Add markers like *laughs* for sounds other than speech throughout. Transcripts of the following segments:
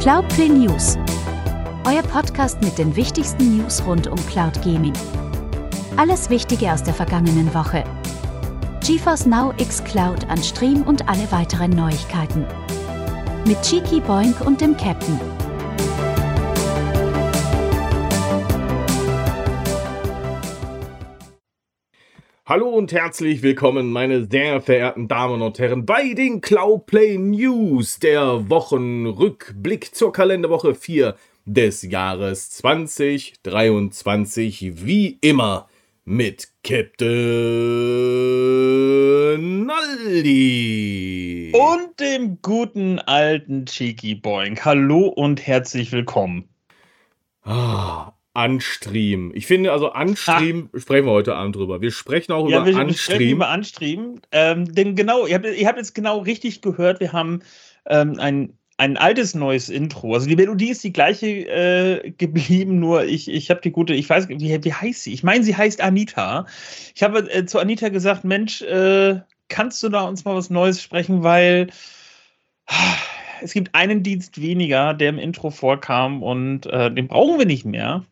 Cloudplay News. Euer Podcast mit den wichtigsten News rund um Cloud Gaming. Alles Wichtige aus der vergangenen Woche. GeForce Now X Cloud an Stream und alle weiteren Neuigkeiten. Mit Cheeky Boink und dem Captain. Hallo und herzlich willkommen, meine sehr verehrten Damen und Herren, bei den Cloudplay News, der Wochenrückblick zur Kalenderwoche 4 des Jahres 2023, wie immer mit Captain Aldi. Und dem guten alten Cheeky Boink. Hallo und herzlich willkommen. Ah, Anstream. Ich finde, also Anstream sprechen wir heute Abend drüber. Wir sprechen auch Ja, über wir sprechen Anstream. über Anstream. Ähm, denn genau, ihr habt, ihr habt jetzt genau richtig gehört, wir haben ähm, ein, ein altes neues Intro. Also die Melodie ist die gleiche äh, geblieben, nur ich, ich habe die gute, ich weiß, wie, wie heißt sie? Ich meine, sie heißt Anita. Ich habe äh, zu Anita gesagt, Mensch, äh, kannst du da uns mal was Neues sprechen, weil ah, es gibt einen Dienst weniger, der im Intro vorkam und äh, den brauchen wir nicht mehr.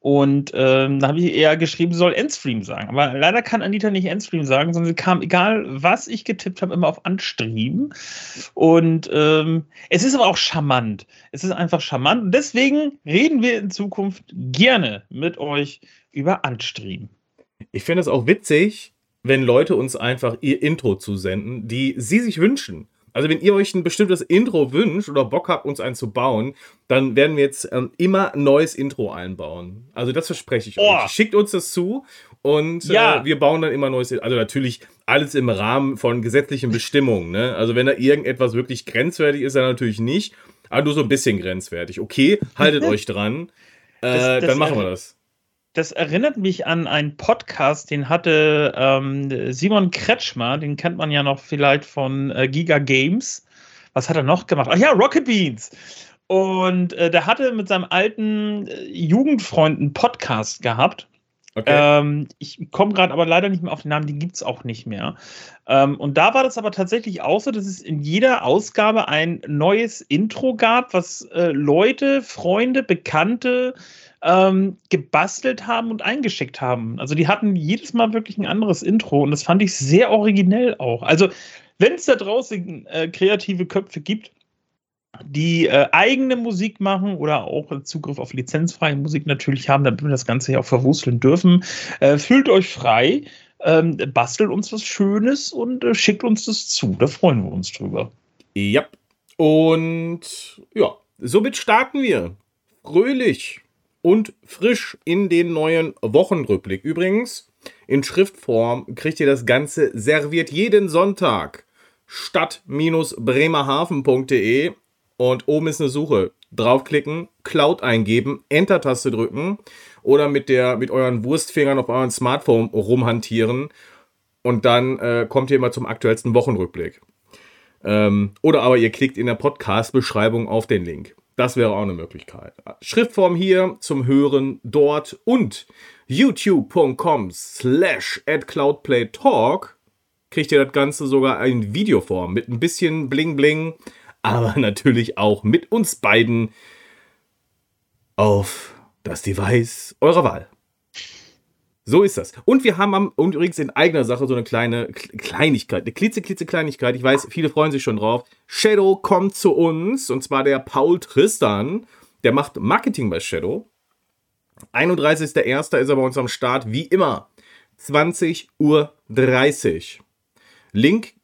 Und ähm, da habe ich eher geschrieben, soll Endstream sagen. Aber leider kann Anita nicht Endstream sagen, sondern sie kam, egal was ich getippt habe, immer auf Anstream. Und ähm, es ist aber auch charmant. Es ist einfach charmant. Und deswegen reden wir in Zukunft gerne mit euch über Anstream. Ich finde es auch witzig, wenn Leute uns einfach ihr Intro zusenden, die sie sich wünschen. Also wenn ihr euch ein bestimmtes Intro wünscht oder Bock habt, uns einen zu bauen, dann werden wir jetzt ähm, immer ein neues Intro einbauen. Also das verspreche ich Oh. euch. Schickt uns das zu und Ja. äh, wir bauen dann immer neues. Also natürlich alles im Rahmen von gesetzlichen Bestimmungen. Ne? Also wenn da irgendetwas wirklich grenzwertig ist, dann natürlich nicht. Aber nur so ein bisschen grenzwertig. Okay, haltet *laughs* euch dran. Äh, Das- das dann machen wir das. Das erinnert mich an einen Podcast, den hatte ähm, Simon Kretschmer, den kennt man ja noch vielleicht von äh, Giga Games. Was hat er noch gemacht? Ach ja, Rocket Beans. Und äh, der hatte mit seinem alten äh, Jugendfreund einen Podcast gehabt. Okay. Ähm, ich komme gerade aber leider nicht mehr auf den Namen, die gibt es auch nicht mehr. Ähm, und da war das aber tatsächlich auch so, dass es in jeder Ausgabe ein neues Intro gab, was äh, Leute, Freunde, Bekannte ähm, gebastelt haben und eingeschickt haben. Also die hatten jedes Mal wirklich ein anderes Intro und das fand ich sehr originell auch. Also wenn es da draußen äh, kreative Köpfe gibt, die äh, eigene Musik machen oder auch Zugriff auf lizenzfreie Musik natürlich haben, damit wir das Ganze ja auch verwursteln dürfen. Äh, fühlt euch frei, ähm, bastelt uns was Schönes und äh, schickt uns das zu. Da freuen wir uns drüber. Ja. Und ja, somit starten wir fröhlich und frisch in den neuen Wochenrückblick. Übrigens, in Schriftform kriegt ihr das Ganze serviert jeden Sonntag. Stadt-bremerhaven.de und oben ist eine Suche. Draufklicken, Cloud eingeben, Enter-Taste drücken oder mit, der, mit euren Wurstfingern auf euren Smartphone rumhantieren und dann äh, kommt ihr immer zum aktuellsten Wochenrückblick. Ähm, oder aber ihr klickt in der Podcast-Beschreibung auf den Link. Das wäre auch eine Möglichkeit. Schriftform hier zum Hören dort und youtube.com slash cloudplaytalk kriegt ihr das Ganze sogar in Videoform mit ein bisschen Bling Bling, aber *laughs* natürlich auch mit uns beiden auf das Device eurer Wahl. So ist das. Und wir haben am, übrigens in eigener Sache so eine kleine Kleinigkeit, eine klitze, Kleinigkeit. Ich weiß, viele freuen sich schon drauf. Shadow kommt zu uns und zwar der Paul Tristan. Der macht Marketing bei Shadow. 31.01. ist er bei uns am Start, wie immer. 20.30 Uhr. Link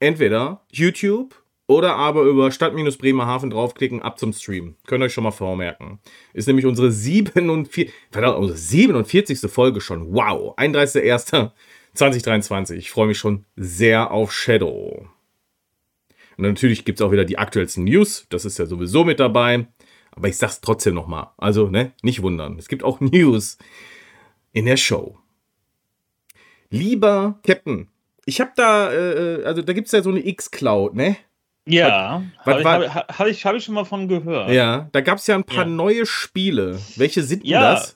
entweder YouTube oder aber über Stadt-Bremerhaven draufklicken, ab zum Stream. Könnt ihr euch schon mal vormerken. Ist nämlich unsere 47, verdammt, unsere 47. Folge schon. Wow, 31.01.2023. Ich freue mich schon sehr auf Shadow. Und natürlich gibt es auch wieder die aktuellsten News. Das ist ja sowieso mit dabei. Aber ich sag's trotzdem nochmal. Also, ne, nicht wundern. Es gibt auch *laughs* News in der Show. Lieber Captain, ich habe da, äh, also da gibt's ja so eine X-Cloud, ne? Ja, habe ich, hab, ich, hab ich schon mal von gehört. Ja, da gab's ja ein paar Ja. neue Spiele. Welche sind denn Ja. das?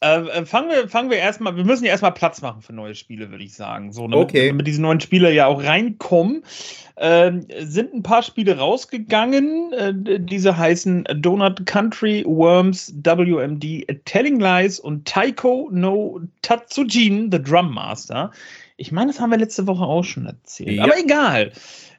Äh, äh, fangen, wir, fangen wir erstmal, wir müssen ja erstmal Platz machen für neue Spiele, würde ich sagen. So, damit, Okay. damit diese neuen Spiele ja auch reinkommen. Ähm, sind ein paar Spiele rausgegangen. Äh, diese heißen Donut Country, Worms, WMD, Telling Lies und Taiko no Tatsujin, The Drum Master. Ich meine, das haben wir letzte Woche auch schon erzählt. Ja. Aber egal.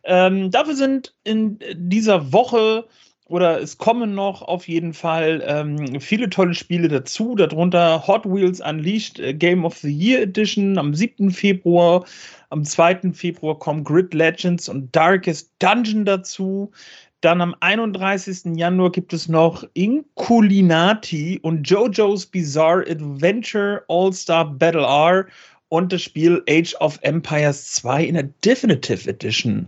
Ähm, dafür sind in dieser Woche oder es kommen noch auf jeden Fall ähm, viele tolle Spiele dazu, darunter Hot Wheels Unleashed äh, Game of the Year Edition am 7. Februar. Am 2. Februar kommen Grid Legends und Darkest Dungeon dazu. Dann am 31. Januar gibt es noch Inculinati und JoJo's Bizarre Adventure All-Star Battle R und das Spiel Age of Empires 2 in der Definitive Edition.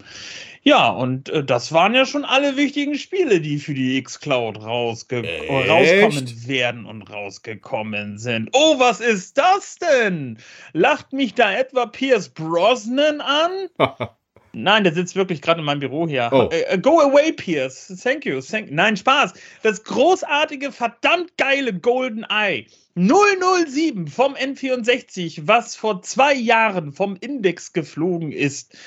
Ja, und äh, das waren ja schon alle wichtigen Spiele, die für die X-Cloud rausge Echt? rauskommen werden und rausgekommen sind. Oh, was ist das denn? Lacht mich da etwa Pierce Brosnan an? *laughs* Nein, der sitzt wirklich gerade in meinem Büro hier. Oh. Äh, äh, go away, Pierce. Thank you. Thank Nein, Spaß. Das großartige, verdammt geile Golden Eye 007 vom N64, was vor zwei Jahren vom Index geflogen ist,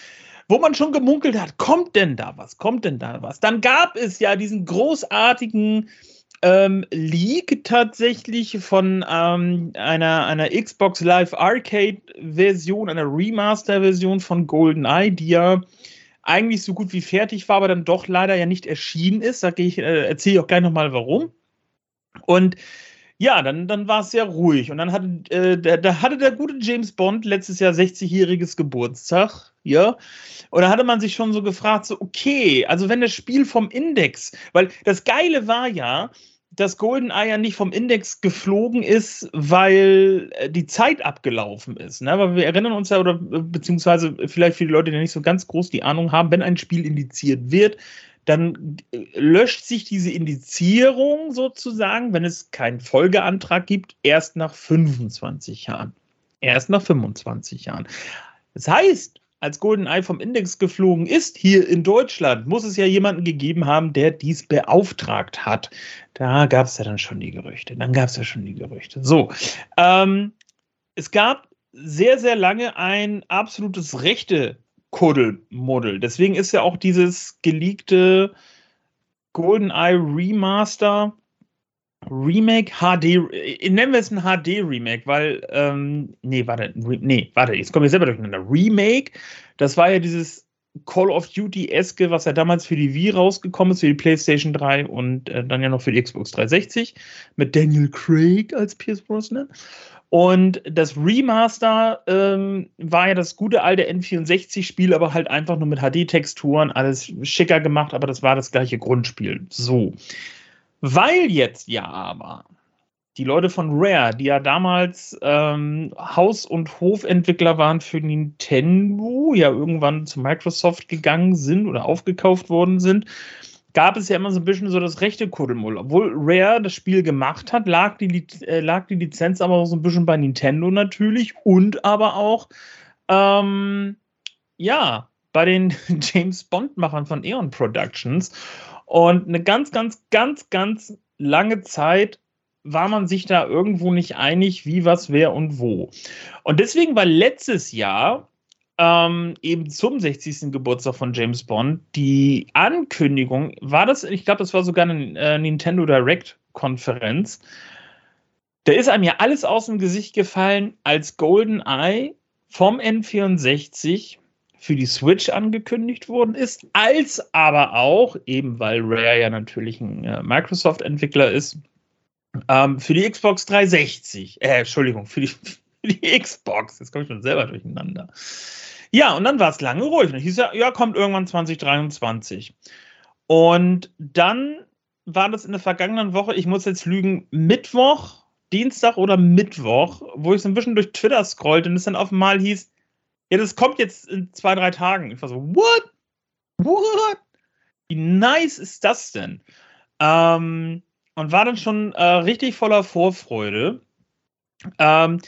wo man schon gemunkelt hat, kommt denn da was? Kommt denn da was? Dann gab es ja diesen großartigen ähm, Leak tatsächlich von ähm, einer, einer Xbox Live Arcade Version, einer Remaster Version von GoldenEye, die ja eigentlich so gut wie fertig war, aber dann doch leider ja nicht erschienen ist. Da äh, erzähle ich auch gleich nochmal warum. Und ja, dann, dann war es sehr ruhig. Und dann hatte, äh, der, da hatte der gute James Bond letztes Jahr 60-jähriges Geburtstag. Ja. Und da hatte man sich schon so gefragt, so, okay, also wenn das Spiel vom Index, weil das Geile war ja, dass GoldenEye ja nicht vom Index geflogen ist, weil äh, die Zeit abgelaufen ist. Ne? Weil wir erinnern uns ja, oder äh, beziehungsweise vielleicht für die Leute, die nicht so ganz groß die Ahnung haben, wenn ein Spiel indiziert wird, dann äh, löscht sich diese Indizierung sozusagen, wenn es keinen Folgeantrag gibt, erst nach 25 Jahren. Erst nach 25 Jahren. Das heißt, als GoldenEye vom Index geflogen ist, hier in Deutschland, muss es ja jemanden gegeben haben, der dies beauftragt hat. Da gab es ja dann schon die Gerüchte. Dann gab es ja schon die Gerüchte. So, ähm, es gab sehr, sehr lange ein absolutes rechte Kuddelmuddel. Deswegen ist ja auch dieses geleakte GoldenEye Remaster Remake HD, äh, nennen wir es ein HD-Remake, weil, ähm, nee, warte, nee, warte, jetzt kommen wir selber durcheinander. Remake, das war ja dieses Call of Duty-eske, was ja damals für die Wii rausgekommen ist, für die PlayStation 3 und äh, dann ja noch für die Xbox 360 mit Daniel Craig als Pierce Brosnan. Und das Remaster ähm, war ja das gute alte N64-Spiel, aber halt einfach nur mit HD-Texturen, alles schicker gemacht, aber das war das gleiche Grundspiel. So. Weil jetzt ja aber die Leute von Rare, die ja damals ähm, Haus- und Hofentwickler waren für Nintendo, ja irgendwann zu Microsoft gegangen sind oder aufgekauft worden sind, gab es ja immer so ein bisschen so das rechte Kuddelmull. Obwohl Rare das Spiel gemacht hat, lag die, äh, lag die Lizenz aber auch so ein bisschen bei Nintendo natürlich und aber auch, ähm, ja, bei den *laughs* James Bond-Machern von Eon Productions. Und eine ganz, ganz, ganz, ganz lange Zeit war man sich da irgendwo nicht einig, wie, was, wer und wo. Und deswegen war letztes Jahr ähm, eben zum 60. Geburtstag von James Bond die Ankündigung, war das, ich glaube, das war sogar eine äh, Nintendo Direct-Konferenz. Da ist einem ja alles aus dem Gesicht gefallen, als GoldenEye vom N64 für die Switch angekündigt worden ist, als aber auch, eben weil Rare ja natürlich ein äh, Microsoft-Entwickler ist, ähm, für die Xbox 360, äh, Entschuldigung, für die, *laughs* die Xbox, jetzt komme ich schon selber durcheinander. Ja, und dann war es lange ruhig. Und hieß ja, ja, kommt irgendwann 2023. Und dann war das in der vergangenen Woche, ich muss jetzt lügen, Mittwoch, Dienstag oder Mittwoch, wo ich so ein bisschen durch Twitter scrollte und es dann auf einmal hieß, ja, das kommt jetzt in zwei, drei Tagen. Ich war so, what? What? Wie nice ist das denn? Ähm, und war dann schon äh, richtig voller Vorfreude. Ähm,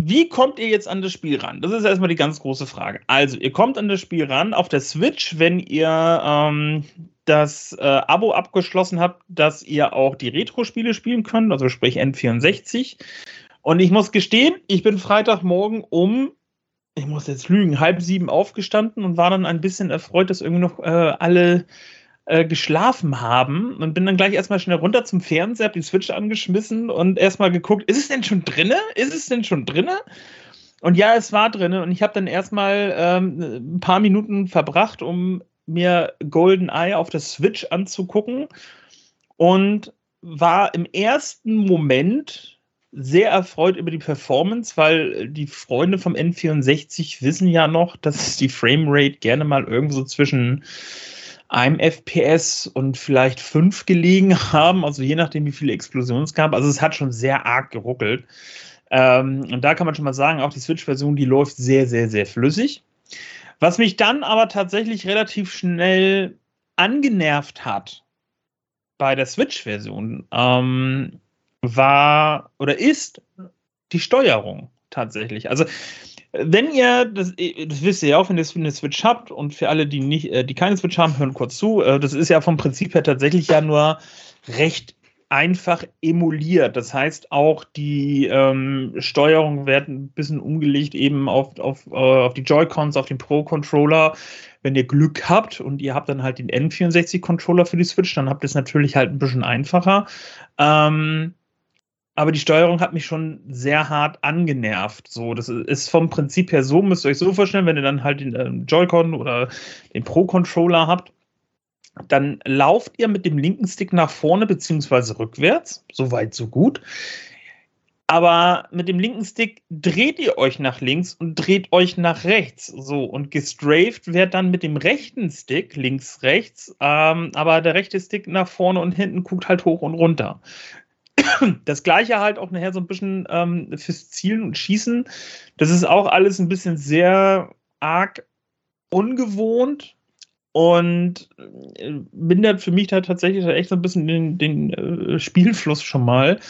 wie kommt ihr jetzt an das Spiel ran? Das ist erstmal die ganz große Frage. Also, ihr kommt an das Spiel ran auf der Switch, wenn ihr ähm, das äh, Abo abgeschlossen habt, dass ihr auch die Retro-Spiele spielen könnt, also sprich N64. Und ich muss gestehen, ich bin Freitagmorgen um, ich muss jetzt lügen, halb sieben aufgestanden und war dann ein bisschen erfreut, dass irgendwie noch äh, alle äh, geschlafen haben und bin dann gleich erstmal schnell runter zum Fernseher, hab die Switch angeschmissen und erstmal geguckt, ist es denn schon drinne? Ist es denn schon drinne? Und ja, es war drinne und ich habe dann erstmal ähm, ein paar Minuten verbracht, um mir Golden Eye auf der Switch anzugucken und war im ersten Moment sehr erfreut über die Performance, weil die Freunde vom N64 wissen ja noch, dass die Framerate gerne mal irgendwo so zwischen einem FPS und vielleicht fünf gelegen *laughs* haben, also je nachdem, wie viele Explosionen es gab. Also es hat schon sehr arg geruckelt. Ähm, und da kann man schon mal sagen, auch die Switch-Version, die läuft sehr, sehr, sehr flüssig. Was mich dann aber tatsächlich relativ schnell angenervt hat bei der Switch-Version, ähm, war oder ist die Steuerung tatsächlich. Also wenn ihr, das, das, wisst ihr ja auch, wenn ihr eine Switch habt und für alle, die nicht, äh, die keine Switch haben, hören kurz zu. Äh, das ist ja vom Prinzip her tatsächlich ja nur recht einfach emuliert. Das heißt, auch die ähm, Steuerung wird ein bisschen umgelegt eben auf, auf, äh, auf die Joy-Cons, auf den Pro-Controller. Wenn ihr Glück habt und ihr habt dann halt den N64-Controller für die Switch, dann habt ihr es natürlich halt ein bisschen einfacher. Ähm, aber die Steuerung hat mich schon sehr hart angenervt. So, das ist vom Prinzip her so, müsst ihr euch so vorstellen, wenn ihr dann halt den äh, Joy-Con oder den Pro-Controller habt, dann lauft ihr mit dem linken Stick nach vorne beziehungsweise rückwärts, so weit, so gut. Aber mit dem linken Stick dreht ihr euch nach links und dreht euch nach rechts. So, und gestrafed wird dann mit dem rechten Stick, links, rechts, ähm, aber der rechte Stick nach vorne und hinten guckt halt hoch und runter. Das gleiche halt auch nachher so ein bisschen ähm, fürs Zielen und Schießen. Das ist auch alles ein bisschen sehr arg ungewohnt und äh, mindert für mich da tatsächlich echt so ein bisschen den, den äh, Spielfluss schon mal.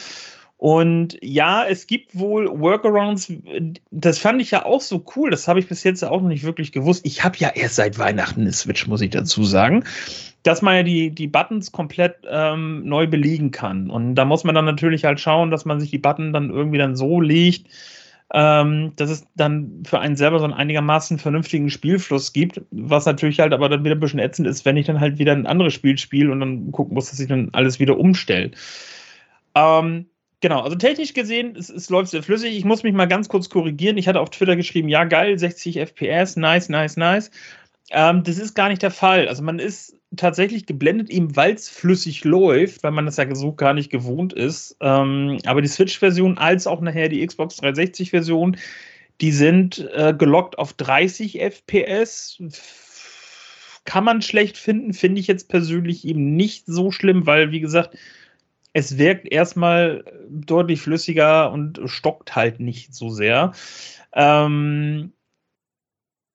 Und ja, es gibt wohl Workarounds, das fand ich ja auch so cool, das habe ich bis jetzt auch noch nicht wirklich gewusst. Ich habe ja erst seit Weihnachten eine Switch, muss ich dazu sagen, dass man ja die, die Buttons komplett ähm, neu belegen kann. Und da muss man dann natürlich halt schauen, dass man sich die Button dann irgendwie dann so legt, ähm, dass es dann für einen selber so einen einigermaßen vernünftigen Spielfluss gibt, was natürlich halt aber dann wieder ein bisschen ätzend ist, wenn ich dann halt wieder ein anderes Spiel spiele und dann gucken muss, dass ich dann alles wieder umstelle. Ähm, genau, also technisch gesehen, es, es, läuft sehr flüssig. Ich muss mich mal ganz kurz korrigieren. Ich hatte auf Twitter geschrieben, ja geil, 60 FPS, nice, nice, nice. Ähm, das ist gar nicht der Fall. Also man ist tatsächlich geblendet, eben weil es flüssig läuft, weil man das ja so gar nicht gewohnt ist. Ähm, aber die Switch-Version als auch nachher die Xbox 360-Version, die sind äh, gelockt auf 30 FPS. Kann man schlecht finden, finde ich jetzt persönlich eben nicht so schlimm, weil, wie gesagt, es wirkt erstmal deutlich flüssiger und stockt halt nicht so sehr. Ähm,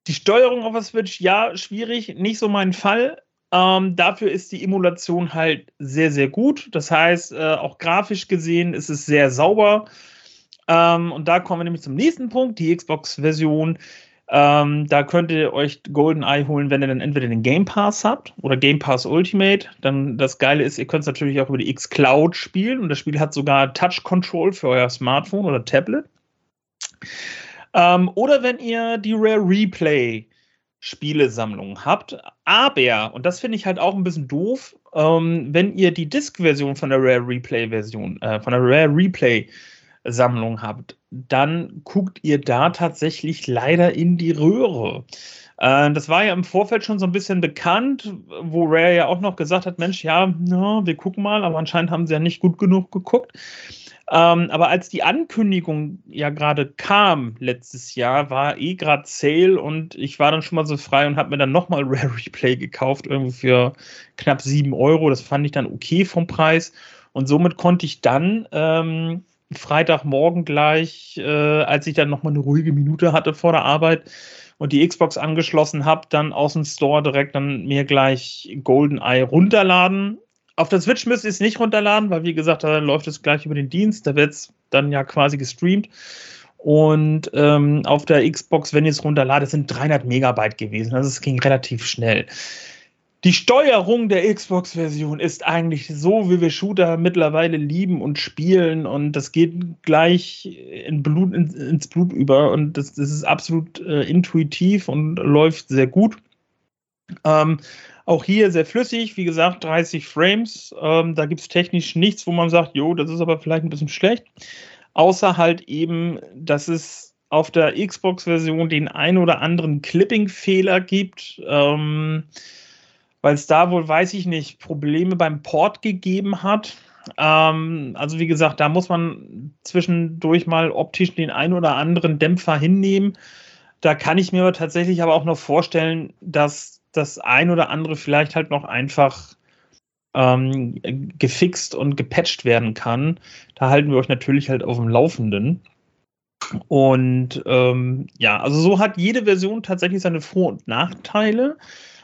die Steuerung auf der Switch, ja, schwierig, nicht so mein Fall. Ähm, dafür ist die Emulation halt sehr, sehr gut. Das heißt, äh, auch grafisch gesehen ist es sehr sauber. Ähm, und da kommen wir nämlich zum nächsten Punkt, die Xbox-Version. Ähm, da könnt ihr euch GoldenEye holen, wenn ihr dann entweder den Game Pass habt oder Game Pass Ultimate. Dann das Geile ist, ihr könnt es natürlich auch über die X-Cloud spielen und das Spiel hat sogar Touch Control für euer Smartphone oder Tablet. Ähm, oder wenn ihr die Rare Replay Spielesammlung habt. Aber, und das finde ich halt auch ein bisschen doof, ähm, wenn ihr die Disk-Version von der Rare Replay-Version, äh, von der Rare Replay-Sammlung habt, dann guckt ihr da tatsächlich leider in die Röhre. Äh, das war ja im Vorfeld schon so ein bisschen bekannt, wo Rare ja auch noch gesagt hat: Mensch, ja, ja wir gucken mal, aber anscheinend haben sie ja nicht gut genug geguckt. Ähm, aber als die Ankündigung ja gerade kam letztes Jahr, war eh gerade Sale und ich war dann schon mal so frei und habe mir dann nochmal *laughs* Rare Replay gekauft, irgendwie für knapp 7 Euro. Das fand ich dann okay vom Preis. Und somit konnte ich dann ähm, Freitagmorgen gleich, äh, als ich dann nochmal eine ruhige Minute hatte vor der Arbeit und die Xbox angeschlossen habe, dann aus dem Store direkt dann mir gleich GoldenEye runterladen auf der Switch müsst ihr es nicht runterladen, weil wie gesagt, da läuft es gleich über den Dienst, da wird es dann ja quasi gestreamt. Und ähm, auf der Xbox, wenn ihr es runterladet, sind 300 Megabyte gewesen. Also es ging relativ schnell. Die Steuerung der Xbox-Version ist eigentlich so, wie wir Shooter mittlerweile lieben und spielen und das geht gleich in Blut, in, ins Blut über und das, das ist absolut äh, intuitiv und läuft sehr gut. Ähm, auch hier sehr flüssig, wie gesagt, 30 Frames. Ähm, da gibt es technisch nichts, wo man sagt, jo, das ist aber vielleicht ein bisschen schlecht. Außer halt eben, dass es auf der Xbox-Version den ein oder anderen Clipping-Fehler gibt. Ähm, weil es da wohl, weiß ich nicht, Probleme beim Port gegeben hat. Ähm, also wie gesagt, da muss man zwischendurch mal optisch den ein oder anderen Dämpfer hinnehmen. Da kann ich mir aber tatsächlich aber auch noch vorstellen, dass das ein oder andere vielleicht halt noch einfach ähm, gefixt und gepatcht werden kann. Da halten wir euch natürlich halt auf dem Laufenden. Und ähm, ja, also so hat jede Version tatsächlich seine Vor- und Nachteile.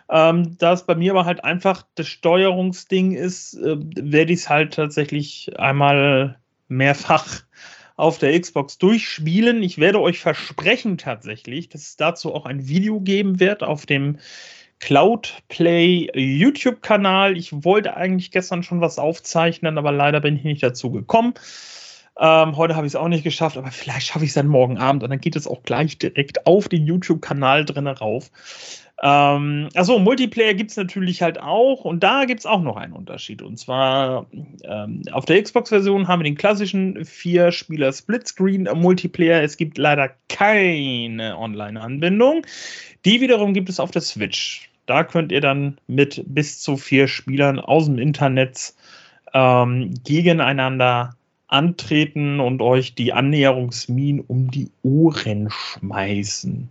Ähm, da es bei mir aber halt einfach das Steuerungsding ist, äh, werde ich es halt tatsächlich einmal mehrfach *laughs* auf der Xbox durchspielen. Ich werde euch versprechen tatsächlich, dass es dazu auch ein Video geben wird auf dem Cloudplay YouTube-Kanal. Ich wollte eigentlich gestern schon was aufzeichnen, aber leider bin ich nicht dazu gekommen. Ähm, heute habe ich es auch nicht geschafft, aber vielleicht schaffe ich es dann morgen Abend und dann geht es auch gleich direkt auf den YouTube-Kanal drin rauf. Ähm, achso, Multiplayer gibt es natürlich halt auch und da gibt es auch noch einen Unterschied. Und zwar ähm, auf der Xbox-Version haben wir den klassischen Vier-Spieler Splitscreen-Multiplayer. Es gibt leider keine Online-Anbindung. Die wiederum gibt es auf der Switch. Da könnt ihr dann mit bis zu vier Spielern aus dem Internet ähm, gegeneinander antreten und euch die Annäherungsminen um die Ohren schmeißen.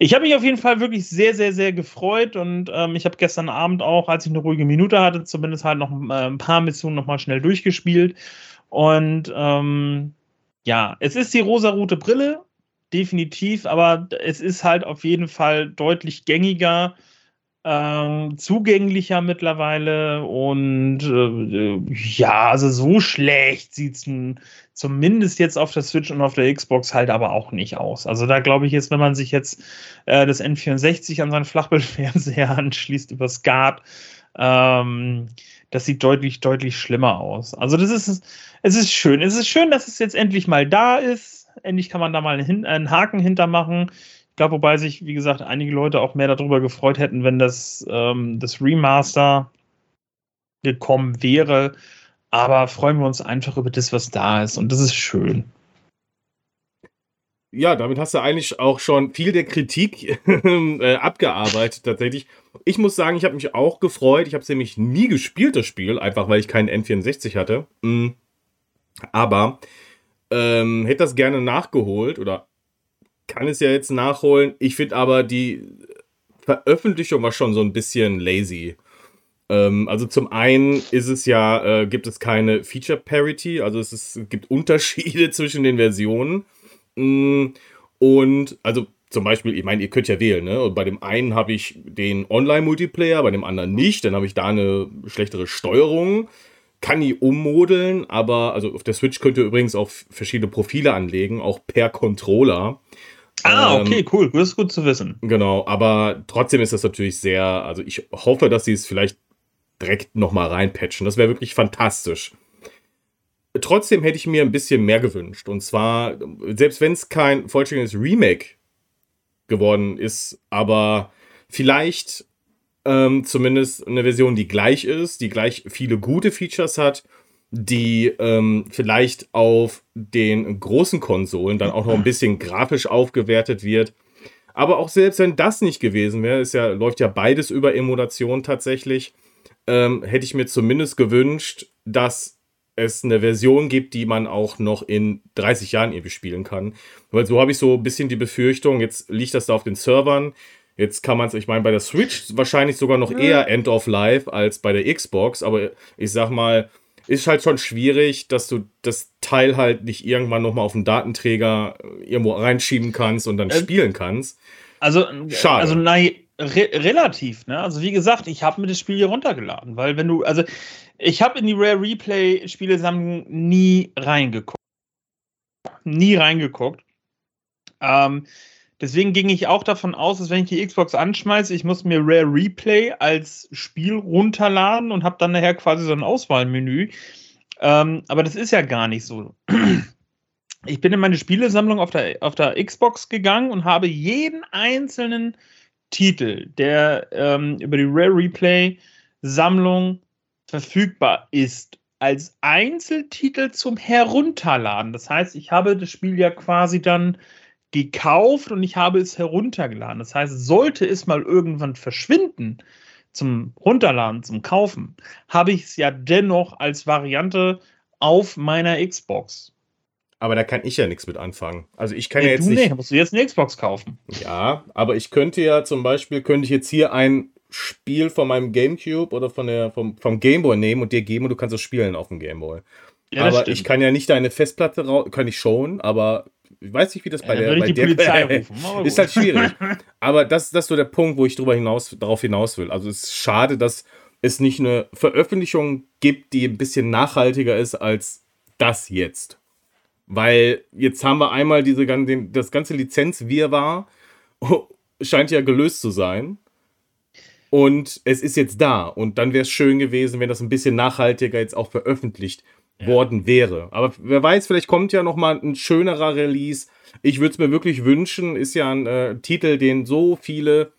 Ich habe mich auf jeden Fall wirklich sehr, sehr, sehr gefreut und ähm, ich habe gestern Abend auch, als ich eine ruhige Minute hatte, zumindest halt noch äh, ein paar Missionen nochmal schnell durchgespielt. Und ähm, ja, es ist die rosa-rote Brille, definitiv, aber es ist halt auf jeden Fall deutlich gängiger ähm, zugänglicher mittlerweile und äh, ja, also so schlecht sieht es zumindest jetzt auf der Switch und auf der Xbox halt aber auch nicht aus. Also da glaube ich jetzt, wenn man sich jetzt äh, das N64 an seinen Flachbildfernseher *laughs* anschließt über SCART, ähm, das sieht deutlich, deutlich schlimmer aus. Also das ist, es ist schön. Es ist schön, dass es jetzt endlich mal da ist. Endlich kann man da mal einen Haken hintermachen glaube, wobei sich, wie gesagt, einige Leute auch mehr darüber gefreut hätten, wenn das, ähm, das Remaster gekommen wäre. Aber freuen wir uns einfach über das, was da ist. Und das ist schön. Ja, damit hast du eigentlich auch schon viel der Kritik *laughs* äh, abgearbeitet, tatsächlich. Ich muss sagen, ich habe mich auch gefreut. Ich habe es nämlich nie gespielt, das Spiel, einfach weil ich keinen N64 hatte. Mhm. Aber ähm, hätte das gerne nachgeholt oder kann es ja jetzt nachholen. Ich finde aber die Veröffentlichung war schon so ein bisschen lazy. Ähm, also zum einen ist es ja, äh, gibt es keine Feature Parity, also es, ist, es gibt Unterschiede *laughs* zwischen den Versionen. Mm, und also zum Beispiel, ich meine, ihr könnt ja wählen, ne? Und bei dem einen habe ich den Online-Multiplayer, bei dem anderen nicht. Dann habe ich da eine schlechtere Steuerung. Kann die ummodeln, aber also auf der Switch könnt ihr übrigens auch verschiedene Profile anlegen, auch per Controller. Ah, ähm, okay, cool. Das ist gut zu wissen. Genau, aber trotzdem ist das natürlich sehr, also ich hoffe, dass sie es vielleicht direkt nochmal reinpatchen. Das wäre wirklich fantastisch. Trotzdem hätte ich mir ein bisschen mehr gewünscht. Und zwar, selbst wenn es kein vollständiges Remake geworden ist, aber vielleicht ähm, zumindest eine Version, die gleich ist, die gleich viele gute Features hat die ähm, vielleicht auf den großen Konsolen dann auch noch ein *clears throat* bisschen grafisch aufgewertet wird. Aber auch selbst wenn das nicht gewesen wäre, ist ja, läuft ja beides über Emulation tatsächlich, ähm, hätte ich mir zumindest gewünscht, dass es eine Version gibt, die man auch noch in 30 Jahren irgendwie spielen kann. Weil so habe ich so ein bisschen die Befürchtung, jetzt liegt das da auf den Servern. Jetzt kann man es, ich meine, bei der Switch wahrscheinlich sogar noch eher End of Life als bei der Xbox, aber ich sag mal, ist halt schon schwierig, dass du das Teil halt nicht irgendwann nochmal auf den Datenträger äh, irgendwo reinschieben kannst und dann äh, spielen kannst. Also, Schade. also nein, re relativ, ne? Also wie gesagt, ich habe mir das Spiel hier runtergeladen, weil wenn du, also ich habe in die Rare Replay Spielesammlung nie reingeguckt. Nie reingeguckt. Ähm, Deswegen ging ich auch davon aus, dass wenn ich die Xbox anschmeiße, ich muss mir Rare Replay als Spiel runterladen und habe dann nachher quasi so ein Auswahlmenü. Ähm, aber das ist ja gar nicht so. *clears throat* Ich bin in meine Spielesammlung auf der, auf der Xbox gegangen und habe jeden einzelnen Titel, der ähm, über die Rare Replay Sammlung verfügbar ist, als Einzeltitel zum Herunterladen. Das heißt, ich habe das Spiel ja quasi dann gekauft und ich habe es heruntergeladen. Das heißt, sollte es mal irgendwann verschwinden zum Runterladen, zum Kaufen, habe ich es ja dennoch als Variante auf meiner Xbox. Aber da kann ich ja nichts mit anfangen. Also ich kann nee, ja jetzt du nicht. Nee, musst du jetzt eine Xbox kaufen. Ja, aber ich könnte ja zum Beispiel, könnte ich jetzt hier ein Spiel von meinem Gamecube oder von der, vom, vom Gameboy nehmen und dir geben und du kannst es spielen auf dem Gameboy. Ja, aber ich kann ja nicht deine Festplatte raus, kann ich schon, aber ich weiß nicht, wie das bei ja, der, bei der Polizei *laughs* rufen. ist halt schwierig. *laughs* Aber das, das ist so der Punkt, wo ich drüber hinaus, darauf hinaus will. Also es ist schade, dass es nicht eine Veröffentlichung gibt, die ein bisschen nachhaltiger ist als das jetzt. Weil jetzt haben wir einmal diese, das ganze Lizenzwirrwarr *laughs* scheint ja gelöst zu sein. Und es ist jetzt da. Und dann wäre es schön gewesen, wenn das ein bisschen nachhaltiger jetzt auch veröffentlicht worden wäre. Aber wer weiß, vielleicht kommt ja noch mal ein schönerer Release. Ich würde es mir wirklich wünschen. Ist ja ein äh, Titel, den so viele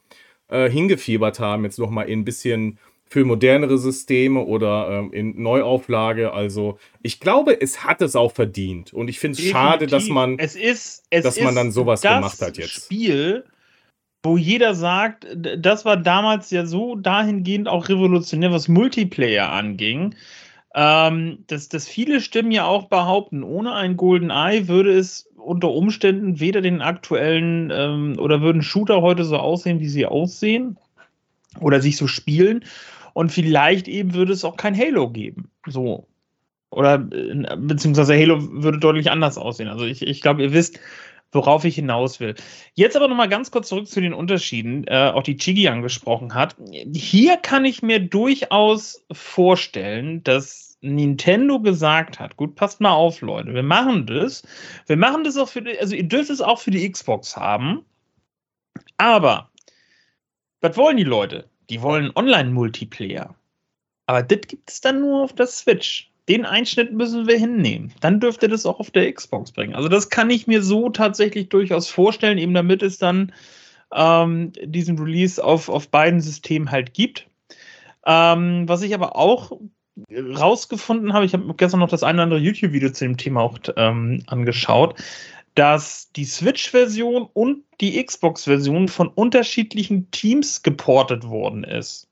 äh, hingefiebert haben. Jetzt noch mal in ein bisschen für modernere Systeme oder ähm, in Neuauflage. Also ich glaube, es hat es auch verdient. Und ich finde es schade, dass man, es ist, es dass man dann sowas gemacht hat jetzt. Spiel, wo jeder sagt, das war damals ja so dahingehend auch revolutionär, was Multiplayer anging ähm, dass, dass viele Stimmen ja auch behaupten, ohne ein Golden Eye würde es unter Umständen weder den aktuellen ähm, oder würden Shooter heute so aussehen, wie sie aussehen oder sich so spielen. Und vielleicht eben würde es auch kein Halo geben. So. Oder äh, beziehungsweise Halo würde deutlich anders aussehen. Also ich, ich glaube, ihr wisst, worauf ich hinaus will. Jetzt aber nochmal ganz kurz zurück zu den Unterschieden, äh, auch die Chigi angesprochen hat. Hier kann ich mir durchaus vorstellen, dass Nintendo gesagt hat, gut, passt mal auf, Leute, wir machen das. Wir machen das auch für die, also ihr dürft es auch für die Xbox haben. Aber, was wollen die Leute? Die wollen Online-Multiplayer. Aber das gibt es dann nur auf der Switch den Einschnitt müssen wir hinnehmen. Dann dürfte das auch auf der Xbox bringen. Also das kann ich mir so tatsächlich durchaus vorstellen, eben damit es dann ähm, diesen Release auf, auf beiden Systemen halt gibt. Ähm, was ich aber auch rausgefunden habe, ich habe gestern noch das eine oder andere YouTube-Video zu dem Thema auch ähm, angeschaut, dass die Switch-Version und die Xbox-Version von unterschiedlichen Teams geportet worden ist.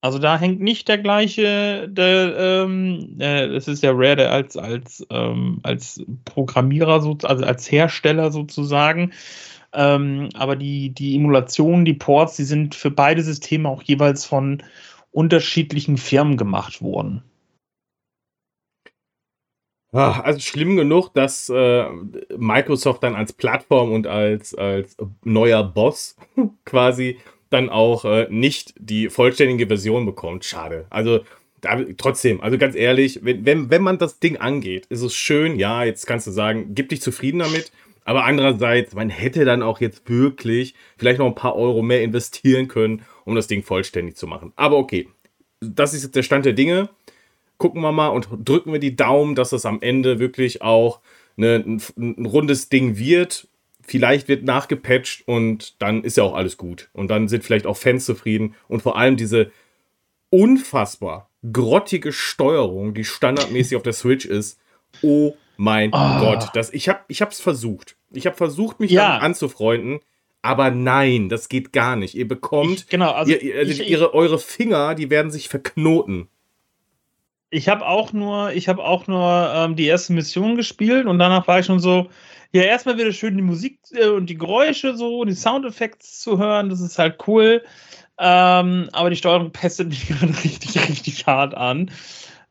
Also da hängt nicht der gleiche, der, ähm, äh, das ist ja Rare, der als, als, ähm, als Programmierer, so, also als Hersteller sozusagen. Ähm, aber die, die Emulationen, die Ports, die sind für beide Systeme auch jeweils von unterschiedlichen Firmen gemacht worden. Ah, also schlimm genug, dass äh, Microsoft dann als Plattform und als, als neuer Boss *laughs* quasi dann auch äh, nicht die vollständige Version bekommt. Schade. Also da, trotzdem, also ganz ehrlich, wenn, wenn, wenn man das Ding angeht, ist es schön, ja, jetzt kannst du sagen, gib dich zufrieden damit. Aber andererseits, man hätte dann auch jetzt wirklich vielleicht noch ein paar Euro mehr investieren können, um das Ding vollständig zu machen. Aber okay, das ist jetzt der Stand der Dinge. Gucken wir mal und drücken wir die Daumen, dass es am Ende wirklich auch eine, ein, ein rundes Ding wird vielleicht wird nachgepatcht und dann ist ja auch alles gut. Und dann sind vielleicht auch Fans zufrieden. Und vor allem diese unfassbar grottige Steuerung, die standardmäßig auf der Switch ist. Oh mein oh. Gott, das, ich habe ich hab's versucht. Ich habe versucht, mich ja. anzufreunden. Aber nein, das geht gar nicht. Ihr bekommt, ich, genau, also ihr, also ich, ihre, eure Finger, die werden sich verknoten. Ich habe auch nur, ich habe auch nur ähm, die erste Mission gespielt und danach war ich schon so, ja, erstmal wieder schön die Musik äh, und die Geräusche so, die Soundeffekte zu hören, das ist halt cool. Ähm, aber die Steuerung pestet mich *laughs* gerade richtig, richtig hart an.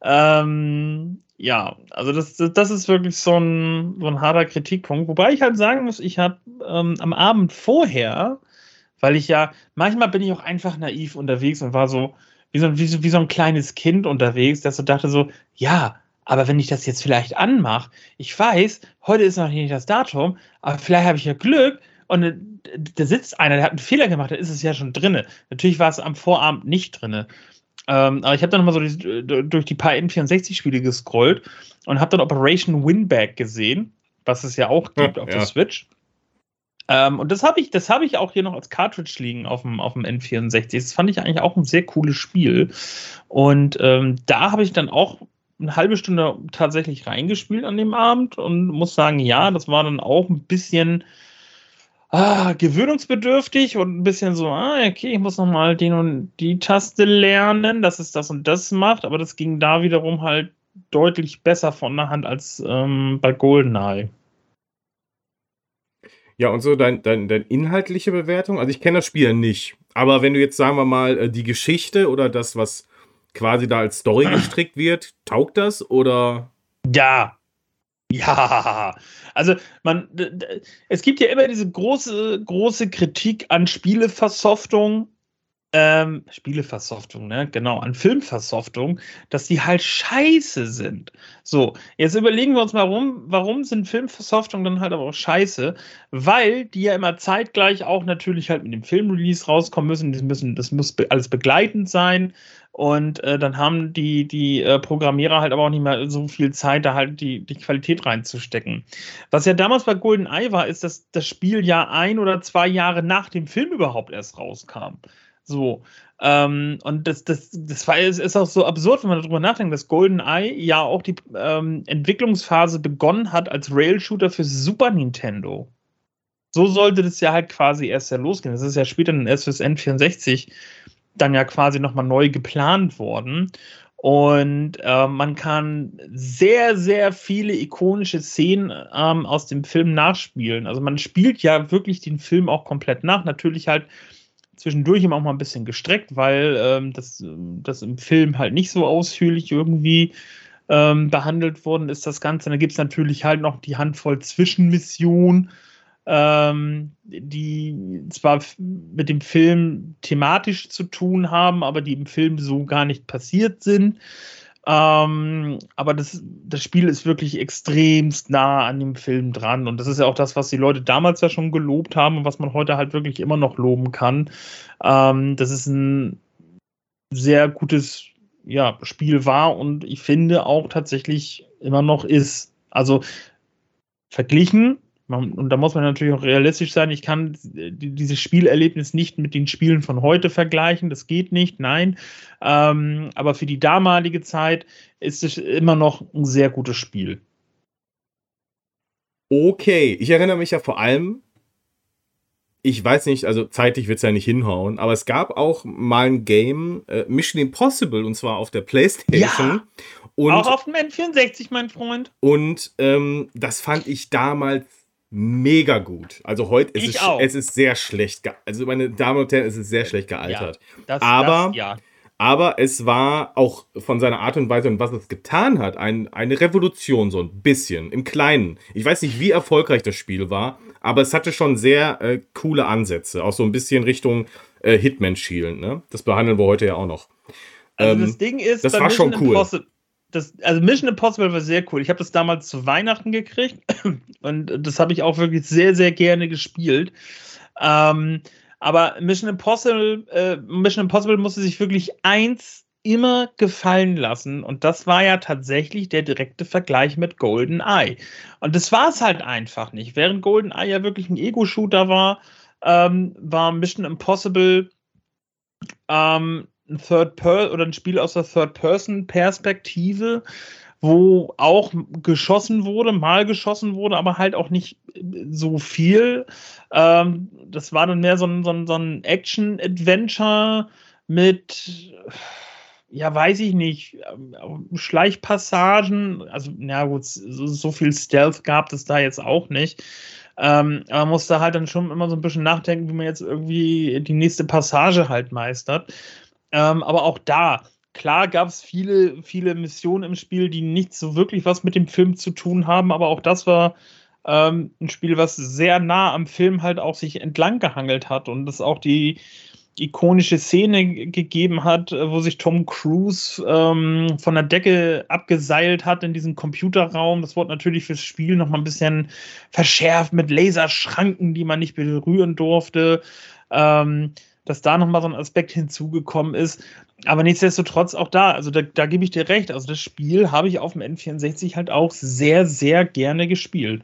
Ähm, ja, also das, das ist wirklich so ein, so ein harter Kritikpunkt. Wobei ich halt sagen muss, ich habe ähm, am Abend vorher, weil ich ja, manchmal bin ich auch einfach naiv unterwegs und war so, wie so, wie so, wie so ein kleines Kind unterwegs, das so dachte so, ja, Aber wenn ich das jetzt vielleicht anmache, ich weiß, heute ist noch nicht das Datum, aber vielleicht habe ich ja Glück und äh, da sitzt einer, der hat einen Fehler gemacht, da ist es ja schon drinne. Natürlich war es am Vorabend nicht drinne. Ähm, aber ich habe dann nochmal so die, durch die paar N64-Spiele gescrollt und habe dann Operation Winback gesehen, was es ja auch gibt ja, auf ja. der Switch. Ähm, und das habe ich, das ich auch hier noch als Cartridge liegen auf dem, auf dem N64. Das fand ich eigentlich auch ein sehr cooles Spiel. Und ähm, da habe ich dann auch eine halbe Stunde tatsächlich reingespielt an dem Abend und muss sagen, ja, das war dann auch ein bisschen ah, gewöhnungsbedürftig und ein bisschen so, ah, okay, ich muss nochmal den und die Taste lernen, dass es das und das macht, aber das ging da wiederum halt deutlich besser von der Hand als ähm, bei GoldenEye. Ja, und so dein, dein, dein inhaltliche Bewertung, also ich kenne das Spiel nicht, aber wenn du jetzt, sagen wir mal, äh, die Geschichte oder das, was quasi da als Story *clears throat* gestrickt wird, taugt das oder? Ja. *laughs* Ja. Also man, es gibt ja immer diese große, große Kritik an Spieleversoftung ähm, Spieleversoftung, ne? Genau, an Filmversoftung, dass die halt scheiße sind. So, jetzt überlegen wir uns mal, warum, warum sind Filmversoftungen dann halt aber auch scheiße? Weil die ja immer zeitgleich auch natürlich halt mit dem Filmrelease rauskommen müssen. Das, müssen, das muss alles begleitend sein. Und äh, dann haben die, die äh, Programmierer halt aber auch nicht mehr so viel Zeit, da halt die, die Qualität reinzustecken. Was ja damals bei GoldenEye war, ist, dass das Spiel ja ein oder zwei Jahre nach dem Film überhaupt erst rauskam. So. Ähm, und das, das, das war, ist auch so absurd, wenn man darüber nachdenkt, dass GoldenEye ja auch die ähm, Entwicklungsphase begonnen hat als Rail-Shooter für Super Nintendo. So sollte das ja halt quasi erst ja losgehen. Das ist ja später dann erst fürs N64 dann ja quasi nochmal neu geplant worden. Und äh, man kann sehr, sehr viele ikonische Szenen ähm, aus dem Film nachspielen. Also man spielt ja wirklich den Film auch komplett nach. Natürlich halt zwischendurch immer auch mal ein bisschen gestreckt, weil ähm, das, das im Film halt nicht so ausführlich irgendwie ähm, behandelt worden ist, das Ganze. Da gibt es natürlich halt noch die Handvoll Zwischenmissionen, ähm, die zwar mit dem Film thematisch zu tun haben, aber die im Film so gar nicht passiert sind. Ähm, aber das, das Spiel ist wirklich extremst nah an dem Film dran. Und das ist ja auch das, was die Leute damals ja schon gelobt haben und was man heute halt wirklich immer noch loben kann. Ähm, das ist ein sehr gutes ja, Spiel war und ich finde auch tatsächlich immer noch ist. Also verglichen man, und da muss man natürlich auch realistisch sein. Ich kann dieses Spielerlebnis nicht mit den Spielen von heute vergleichen. Das geht nicht, nein. Ähm, aber für die damalige Zeit ist es immer noch ein sehr gutes Spiel. Okay, ich erinnere mich ja vor allem, ich weiß nicht, also zeitlich wird es ja nicht hinhauen, aber es gab auch mal ein Game, äh, Mission Impossible, und zwar auf der Playstation. Ja, und, auch auf dem N64, mein Freund. Und ähm, das fand ich damals mega gut. Also heute ist es, es ist sehr schlecht. Also meine Damen und Herren, es ist sehr schlecht gealtert. Ja, das, aber, das, ja. aber es war auch von seiner Art und Weise und was es getan hat, ein, eine Revolution so ein bisschen im Kleinen. Ich weiß nicht, wie erfolgreich das Spiel war, aber es hatte schon sehr äh, coole Ansätze, auch so ein bisschen Richtung äh, Hitman schielen. Ne? Das behandeln wir heute ja auch noch. Also ähm, das Ding ist, das war schon cool. Impossible das, also Mission Impossible war sehr cool. Ich habe das damals zu Weihnachten gekriegt *clears throat* und das habe ich auch wirklich sehr, sehr gerne gespielt. Ähm, aber Mission Impossible, äh, Mission Impossible musste sich wirklich eins immer gefallen lassen und das war ja tatsächlich der direkte Vergleich mit Golden Eye. Und das war es halt einfach nicht. Während Golden Eye ja wirklich ein Ego-Shooter war, ähm, war Mission Impossible ähm, ein Third Per oder ein Spiel aus der Third-Person-Perspektive, wo auch geschossen wurde, mal geschossen wurde, aber halt auch nicht so viel. Ähm, das war dann mehr so ein, so ein, so ein Action-Adventure mit, ja, weiß ich nicht, Schleichpassagen. Also, na gut, so, so viel Stealth gab es da jetzt auch nicht. Ähm, aber man musste halt dann schon immer so ein bisschen nachdenken, wie man jetzt irgendwie die nächste Passage halt meistert. Ähm, aber auch da, klar gab es viele, viele Missionen im Spiel, die nicht so wirklich was mit dem Film zu tun haben, aber auch das war ähm, ein Spiel, was sehr nah am Film halt auch sich entlang gehangelt hat und das auch die, ikonische Szene gegeben hat, äh, wo sich Tom Cruise ähm, von der Decke abgeseilt hat in diesem Computerraum. Das wurde natürlich fürs Spiel noch mal ein bisschen verschärft mit Laserschranken, die man nicht berühren durfte. Ähm, dass da noch mal so ein Aspekt hinzugekommen ist. Aber nichtsdestotrotz auch da, also da, da gebe ich dir recht. Also das Spiel habe ich auf dem N64 halt auch sehr, sehr gerne gespielt.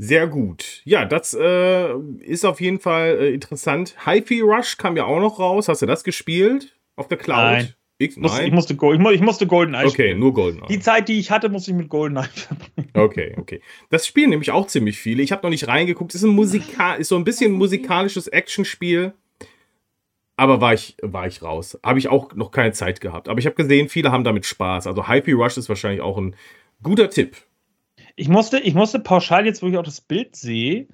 Sehr gut. Ja, das äh, ist auf jeden Fall äh, interessant. Hi-Fi Rush kam ja auch noch raus. Hast du das gespielt? Auf der Cloud? Nein. Ich, nein. ich, musste, ich, musste GoldenEye Okay, spielen. nur GoldenEye. Die Zeit, die ich hatte, musste ich mit GoldenEye *laughs* verbringen. Okay, okay. Das spielen nämlich auch ziemlich viele. Ich habe noch nicht reingeguckt. Ist, ein Musika ist so ein bisschen musikalisches Actionspiel. Aber war ich, war ich raus. Habe ich auch noch keine Zeit gehabt. Aber ich habe gesehen, viele haben damit Spaß. Also Hi-Fi Rush ist wahrscheinlich auch ein guter Tipp. Ich musste, ich musste pauschal jetzt, wo ich auch das Bild sehe,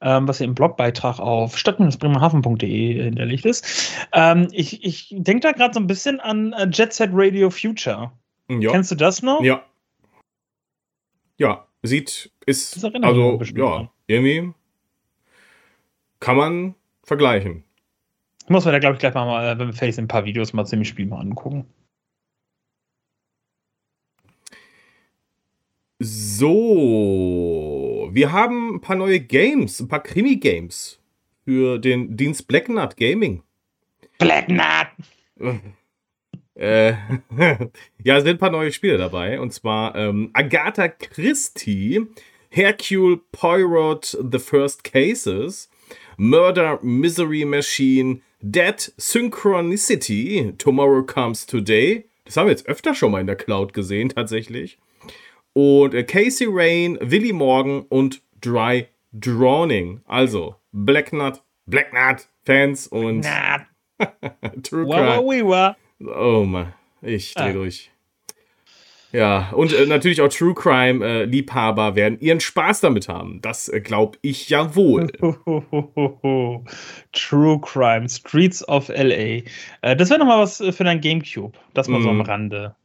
ähm, was ja im Blogbeitrag auf stadt-bremerhaven.de hinterlegt ist. Ähm, ich ich denke da gerade so ein bisschen an äh, Jet Set Radio Future. Ja. Kennst du das noch? Ja. Ja, sieht, ist, also, ja, irgendwie kann man vergleichen. Ich muss mir da, glaube ich, gleich mal, wenn wir fertig sind, ein paar Videos mal ziemlich Spiel mal angucken. So, wir haben ein paar neue Games, ein paar Krimi-Games für den Dienst Black Nut Gaming. Black Nut! *laughs* äh, *laughs* ja, es sind ein paar neue Spiele dabei. Und zwar ähm, Agatha Christie, Hercule Poirot, The First Cases, Murder Misery Machine, Dead Synchronicity, Tomorrow Comes Today. Das haben wir jetzt öfter schon mal in der Cloud gesehen, tatsächlich. Und äh, Casey Rain, Willy Morgan und Dry Drowning. Also Black Nut, Black Nut Fans und *laughs* True Crime. Oh man, ich dreh ah. durch. Ja, und äh, natürlich auch True Crime äh, Liebhaber werden ihren Spaß damit haben. Das äh, glaube ich ja wohl. *laughs* True Crime, Streets of LA. Äh, das wäre nochmal was äh, für dein Gamecube. Das mal mm. so am mhm. Rande.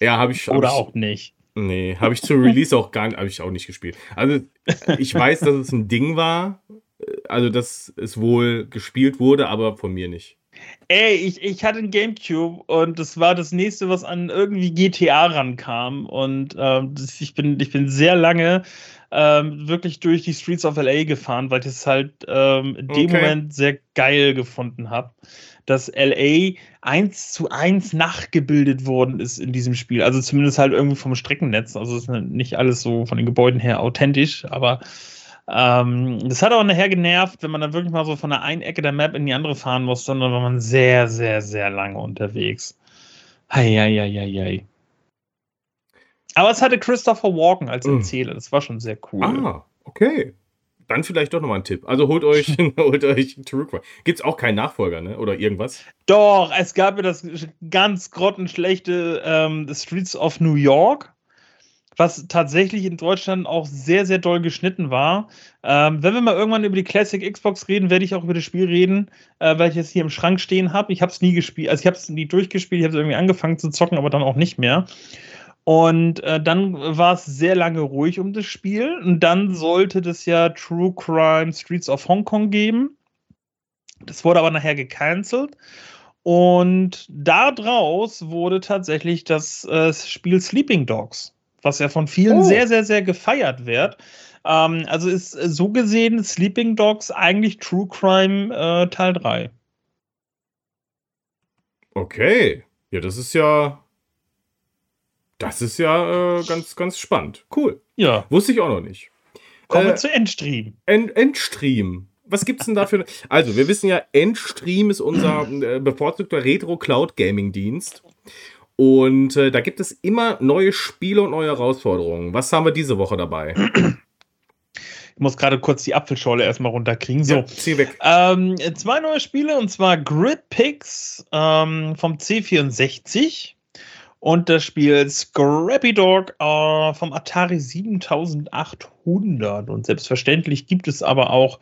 Ja, habe ich. Hab Oder ich, auch nicht. Nee, habe ich zu Release auch gar nicht, ich auch nicht gespielt. Also ich weiß, dass es ein Ding war, also dass es wohl gespielt wurde, aber von mir nicht. Ey, ich, ich hatte ein Gamecube und das war das nächste, was an irgendwie GTA rankam. Und ähm, ich, bin, ich bin sehr lange ähm, wirklich durch die Streets of LA gefahren, weil ich es halt ähm, in dem okay. Moment sehr geil gefunden habe dass LA eins zu eins nachgebildet worden ist in diesem Spiel. Also zumindest halt irgendwie vom Streckennetz. Also ist nicht alles so von den Gebäuden her authentisch, aber ähm, das hat auch nachher genervt, wenn man dann wirklich mal so von der einen Ecke der Map in die andere fahren muss, sondern war man sehr, sehr, sehr lange unterwegs. Heieieiei. Aber es hatte Christopher Walken als hm. Erzähler, das war schon sehr cool. Ah, okay dann vielleicht doch nochmal ein Tipp. Also holt euch, *laughs* *laughs* holt euch True Crime. Gibt es auch keinen Nachfolger, ne? Oder irgendwas? Doch, es gab ja das ganz grottenschlechte ähm, The Streets of New York, was tatsächlich in Deutschland auch sehr, sehr doll geschnitten war. Ähm, wenn wir mal irgendwann über die Classic Xbox reden, werde ich auch über das Spiel reden, äh, weil ich es hier im Schrank stehen habe. Ich habe es nie gespielt, also ich habe es nie durchgespielt, ich habe es irgendwie angefangen zu zocken, aber dann auch nicht mehr. Und äh, dann war es sehr lange ruhig um das Spiel. Und dann sollte das ja True Crime Streets of Hong Kong geben. Das wurde aber nachher gecancelt. Und daraus wurde tatsächlich das äh, Spiel Sleeping Dogs, was ja von vielen oh. sehr, sehr, sehr gefeiert wird. Ähm, also ist äh, so gesehen Sleeping Dogs eigentlich True Crime äh, Teil 3. Okay. Ja, das ist ja das ist ja äh, ganz, ganz spannend. Cool. Ja. Wusste ich auch noch nicht. Kommen wir äh, zu Endstream. End, Endstream. Was gibt's denn dafür? *laughs* Also, wir wissen ja, Endstream ist unser äh, bevorzugter Retro-Cloud-Gaming-Dienst. Und äh, da gibt es immer neue Spiele und neue Herausforderungen. Was haben wir diese Woche dabei? *clears throat* Ich muss gerade kurz die Apfelschorle erstmal runterkriegen. So, ja, zieh weg. Ähm, zwei neue Spiele und zwar Grid Picks ähm, vom C64 und das Spiel Scrappy Dog äh, vom Atari 7800. Und selbstverständlich gibt es aber auch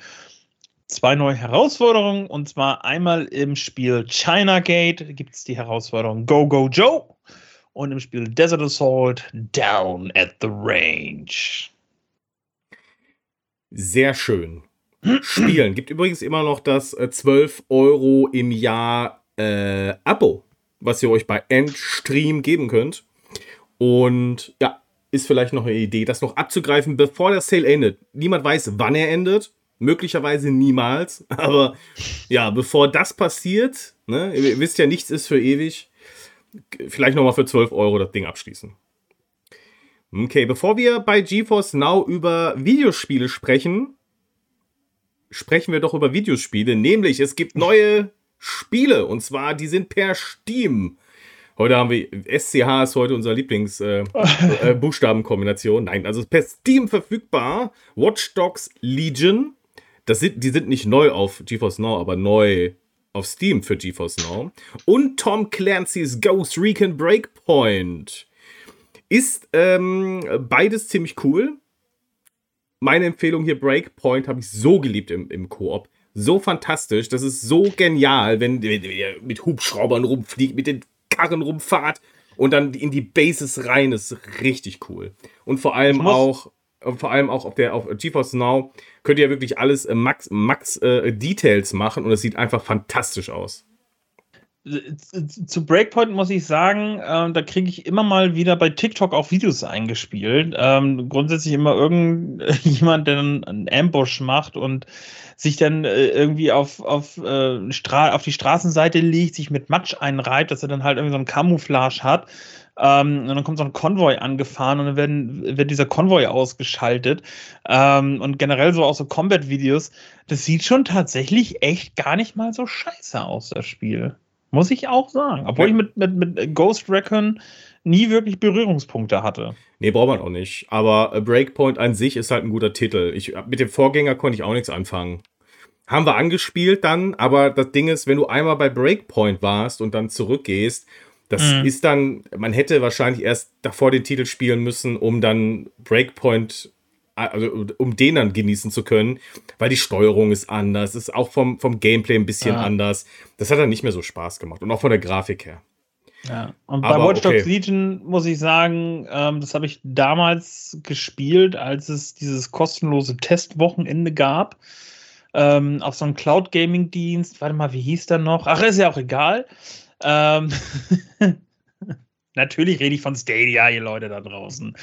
zwei neue Herausforderungen. Und zwar einmal im Spiel China Gate gibt es die Herausforderung Go Go Joe. Und im Spiel Desert Assault Down at the Range. Sehr schön. spielen. Gibt übrigens immer noch das äh, 12 Euro im Jahr äh, Abo, was ihr euch bei Endstream geben könnt. Und ja, ist vielleicht noch eine Idee, das noch abzugreifen, bevor der Sale endet. Niemand weiß, wann er endet. Möglicherweise niemals. *laughs* Aber ja, bevor das passiert, ne, ihr wisst ja, nichts ist für ewig. Vielleicht nochmal für 12 Euro das Ding abschließen. Okay, bevor wir bei GeForce Now über Videospiele sprechen, sprechen wir doch über Videospiele. Nämlich, es gibt neue Spiele. Und zwar, die sind per Steam. Heute haben wir, SCH ist heute unser Lieblingsbuchstabenkombination. Äh, *laughs* äh, Nein, also per Steam verfügbar. Watch Dogs Legion. Das sind, die sind nicht neu auf GeForce Now, aber neu auf Steam für GeForce Now. Und Tom Clancy's Ghost Recon Breakpoint. Ist ähm, beides ziemlich cool. Meine Empfehlung hier, Breakpoint, habe ich so geliebt im, im Koop. So fantastisch. Das ist so genial, wenn, wenn ihr mit Hubschraubern rumfliegt, mit den Karren rumfahrt und dann in die Bases rein. Das ist richtig cool. Und vor allem auch vor allem auch auf der auf GeForce Now könnt ihr wirklich alles äh, Max Max äh, Details machen und es sieht einfach fantastisch aus. Zu Breakpoint muss ich sagen, äh, da kriege ich immer mal wieder bei TikTok auch Videos eingespielt. Ähm, grundsätzlich immer irgendjemand, der einen Ambush macht und sich dann äh, irgendwie auf, auf, äh, auf die Straßenseite legt, sich mit Matsch einreibt, dass er dann halt irgendwie so ein Camouflage hat ähm, und dann kommt so ein Konvoi angefahren und dann werden, wird dieser Konvoi ausgeschaltet. Ähm, und generell so auch so Combat-Videos. Das sieht schon tatsächlich echt gar nicht mal so scheiße aus, das Spiel. Muss ich auch sagen. Obwohl ich mit, mit, mit Ghost Recon nie wirklich Berührungspunkte hatte. Nee, braucht man auch nicht. Aber Breakpoint an sich ist halt ein guter Titel. Ich, mit dem Vorgänger konnte ich auch nichts anfangen. Haben wir angespielt dann, aber das Ding ist, wenn du einmal bei Breakpoint warst und dann zurückgehst, das mhm. ist dann, man hätte wahrscheinlich erst davor den Titel spielen müssen, um dann Breakpoint, also um den dann genießen zu können, weil die Steuerung ist anders, ist auch vom, vom Gameplay ein bisschen ah. anders. Das hat dann nicht mehr so Spaß gemacht und auch von der Grafik her. Ja, und bei Watch Dogs okay. Legion muss ich sagen, ähm, das habe ich damals gespielt, als es dieses kostenlose Testwochenende gab. Ähm, auf so einem Cloud Gaming Dienst. Warte mal, wie hieß der noch? Ach, ist ja auch egal. Ähm, *laughs* Natürlich rede ich von Stadia, ihr Leute da draußen.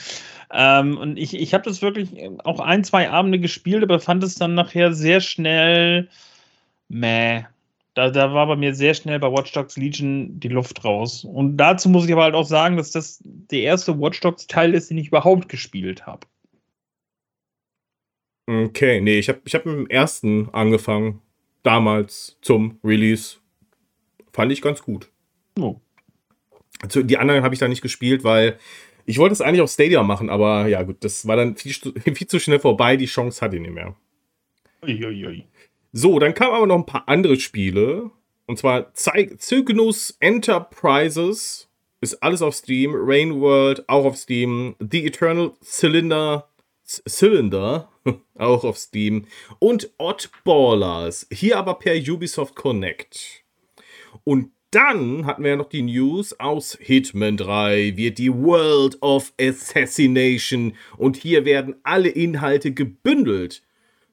Ähm, und ich, ich habe das wirklich auch ein, zwei Abende gespielt, aber fand es dann nachher sehr schnell meh. Da, da war bei mir sehr schnell bei Watch Dogs Legion die Luft raus. Und dazu muss ich aber halt auch sagen, dass das der erste Watch Dogs Teil ist, den ich überhaupt gespielt habe. Okay, nee, ich habe ich hab mit dem ersten angefangen. Damals zum Release fand ich ganz gut. Oh. Die anderen habe ich da nicht gespielt, weil ich wollte es eigentlich auf Stadia machen, aber ja gut, das war dann viel, *laughs* viel zu schnell vorbei. Die Chance hatte ich nicht mehr. Uiuiui. So, dann kamen aber noch ein paar andere Spiele. Und zwar Cygnus Enterprises ist alles auf Steam. Rain World auch auf Steam. The Eternal Cylinder Cylinder *laughs* auch auf Steam. Und Oddballers. Hier aber per Ubisoft Connect. Und dann hatten wir ja noch die News aus Hitman 3 wird die World of Assassination. Und hier werden alle Inhalte gebündelt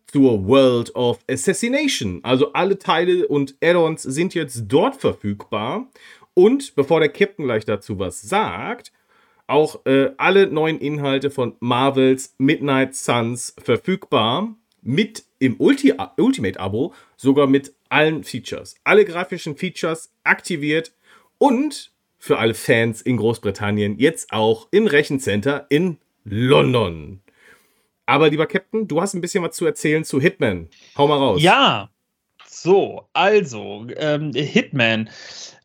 zur World of Assassination. Also alle Teile und Add-ons sind jetzt dort verfügbar. Und bevor der Captain gleich dazu was sagt, auch äh, alle neuen Inhalte von Marvels Midnight Suns verfügbar mit im Ulti Ultimate-Abo, sogar mit allen Features. Alle grafischen Features aktiviert und für alle Fans in Großbritannien jetzt auch im Rechencenter in London. Aber lieber Captain, du hast ein bisschen was zu erzählen zu Hitman. Hau mal raus. Ja, so, also, ähm, Hitman.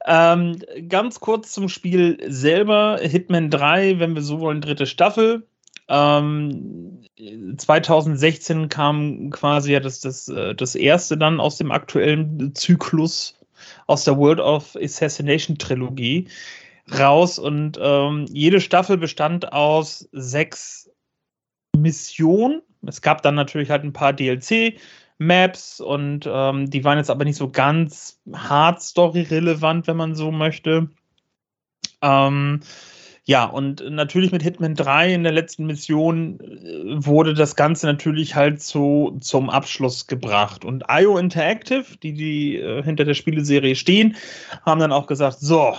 Ähm, ganz kurz zum Spiel selber. Hitman 3, wenn wir so wollen, dritte Staffel. Ähm, 2016 kam quasi ja das, das, äh, das erste dann aus dem aktuellen Zyklus aus der World of Assassination Trilogie raus und ähm, jede Staffel bestand aus sechs Missionen. Es gab dann natürlich halt ein paar DLC-Maps und ähm, die waren jetzt aber nicht so ganz hard Story-relevant, wenn man so möchte. Ähm, Ja, und natürlich mit Hitman 3 in der letzten Mission äh, wurde das Ganze natürlich halt so zum Abschluss gebracht. Und IO Interactive, die, die äh, hinter der Spieleserie stehen, haben dann auch gesagt, so,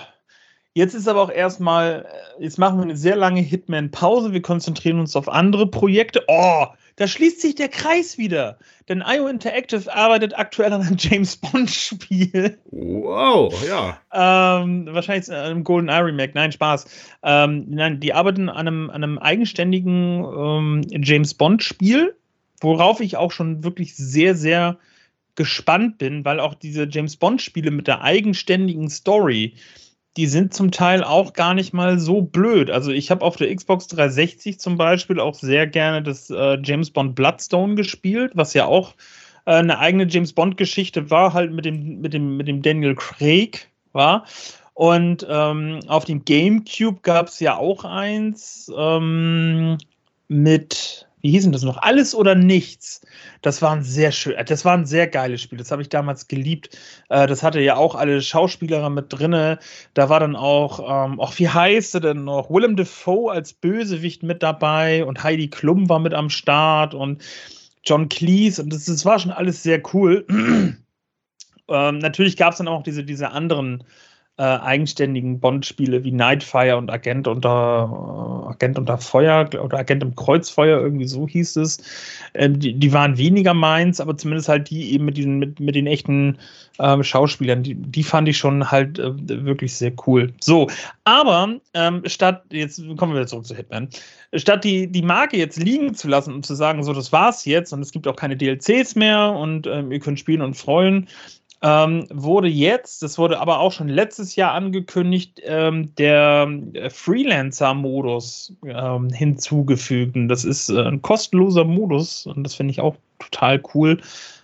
Jetzt ist aber auch erstmal, äh, jetzt machen wir eine sehr lange Hitman-Pause. Wir konzentrieren uns auf andere Projekte. Oh, da schließt sich der Kreis wieder. Denn IO Interactive arbeitet aktuell an einem *laughs* James Bond-Spiel. Wow, ja. Ähm, wahrscheinlich an einem Golden Eye Remake. Nein, Spaß. Ähm, nein, die arbeiten an einem, an einem eigenständigen ähm, James Bond-Spiel, worauf ich auch schon wirklich sehr, sehr gespannt bin, weil auch diese James Bond-Spiele mit der eigenständigen Story die sind zum Teil auch gar nicht mal so blöd. Also ich habe auf der Xbox 360 zum Beispiel auch sehr gerne das äh, James Bond Bloodstone gespielt, was ja auch äh, eine eigene James Bond-Geschichte war, halt mit dem, mit dem, mit dem Daniel Craig war. Und ähm, auf dem GameCube gab es ja auch eins ähm, mit wie hießen das noch? Alles oder nichts. Das war ein sehr schön, das war sehr geiles Spiel. Das habe ich damals geliebt. Äh, das hatte ja auch alle Schauspieler mit drinne. Da war dann auch, ähm, auch wie heißt er denn noch? Willem Dafoe als Bösewicht mit dabei und Heidi Klum war mit am Start und John Cleese und das, das war schon alles sehr cool. *clears throat* ähm, natürlich gab es dann auch diese, diese anderen äh, eigenständigen Bond-Spiele wie Nightfire und Agent unter, äh, Agent unter Feuer oder Agent im Kreuzfeuer, irgendwie so hieß es. Ähm, die, die, waren weniger meins, aber zumindest halt die eben mit, diesen, mit, mit den echten äh, Schauspielern, die, die fand ich schon halt äh, wirklich sehr cool. So, aber ähm, statt, jetzt kommen wir zurück zu Hitman, statt die, die Marke jetzt liegen zu lassen und zu sagen, so, das war's jetzt und es gibt auch keine DLCs mehr und ähm, ihr könnt spielen und freuen, ähm, wurde jetzt, das wurde aber auch schon letztes Jahr angekündigt, ähm, der äh, Freelancer-Modus ähm, hinzugefügt. Und das ist äh, ein kostenloser Modus und das finde ich auch total cool,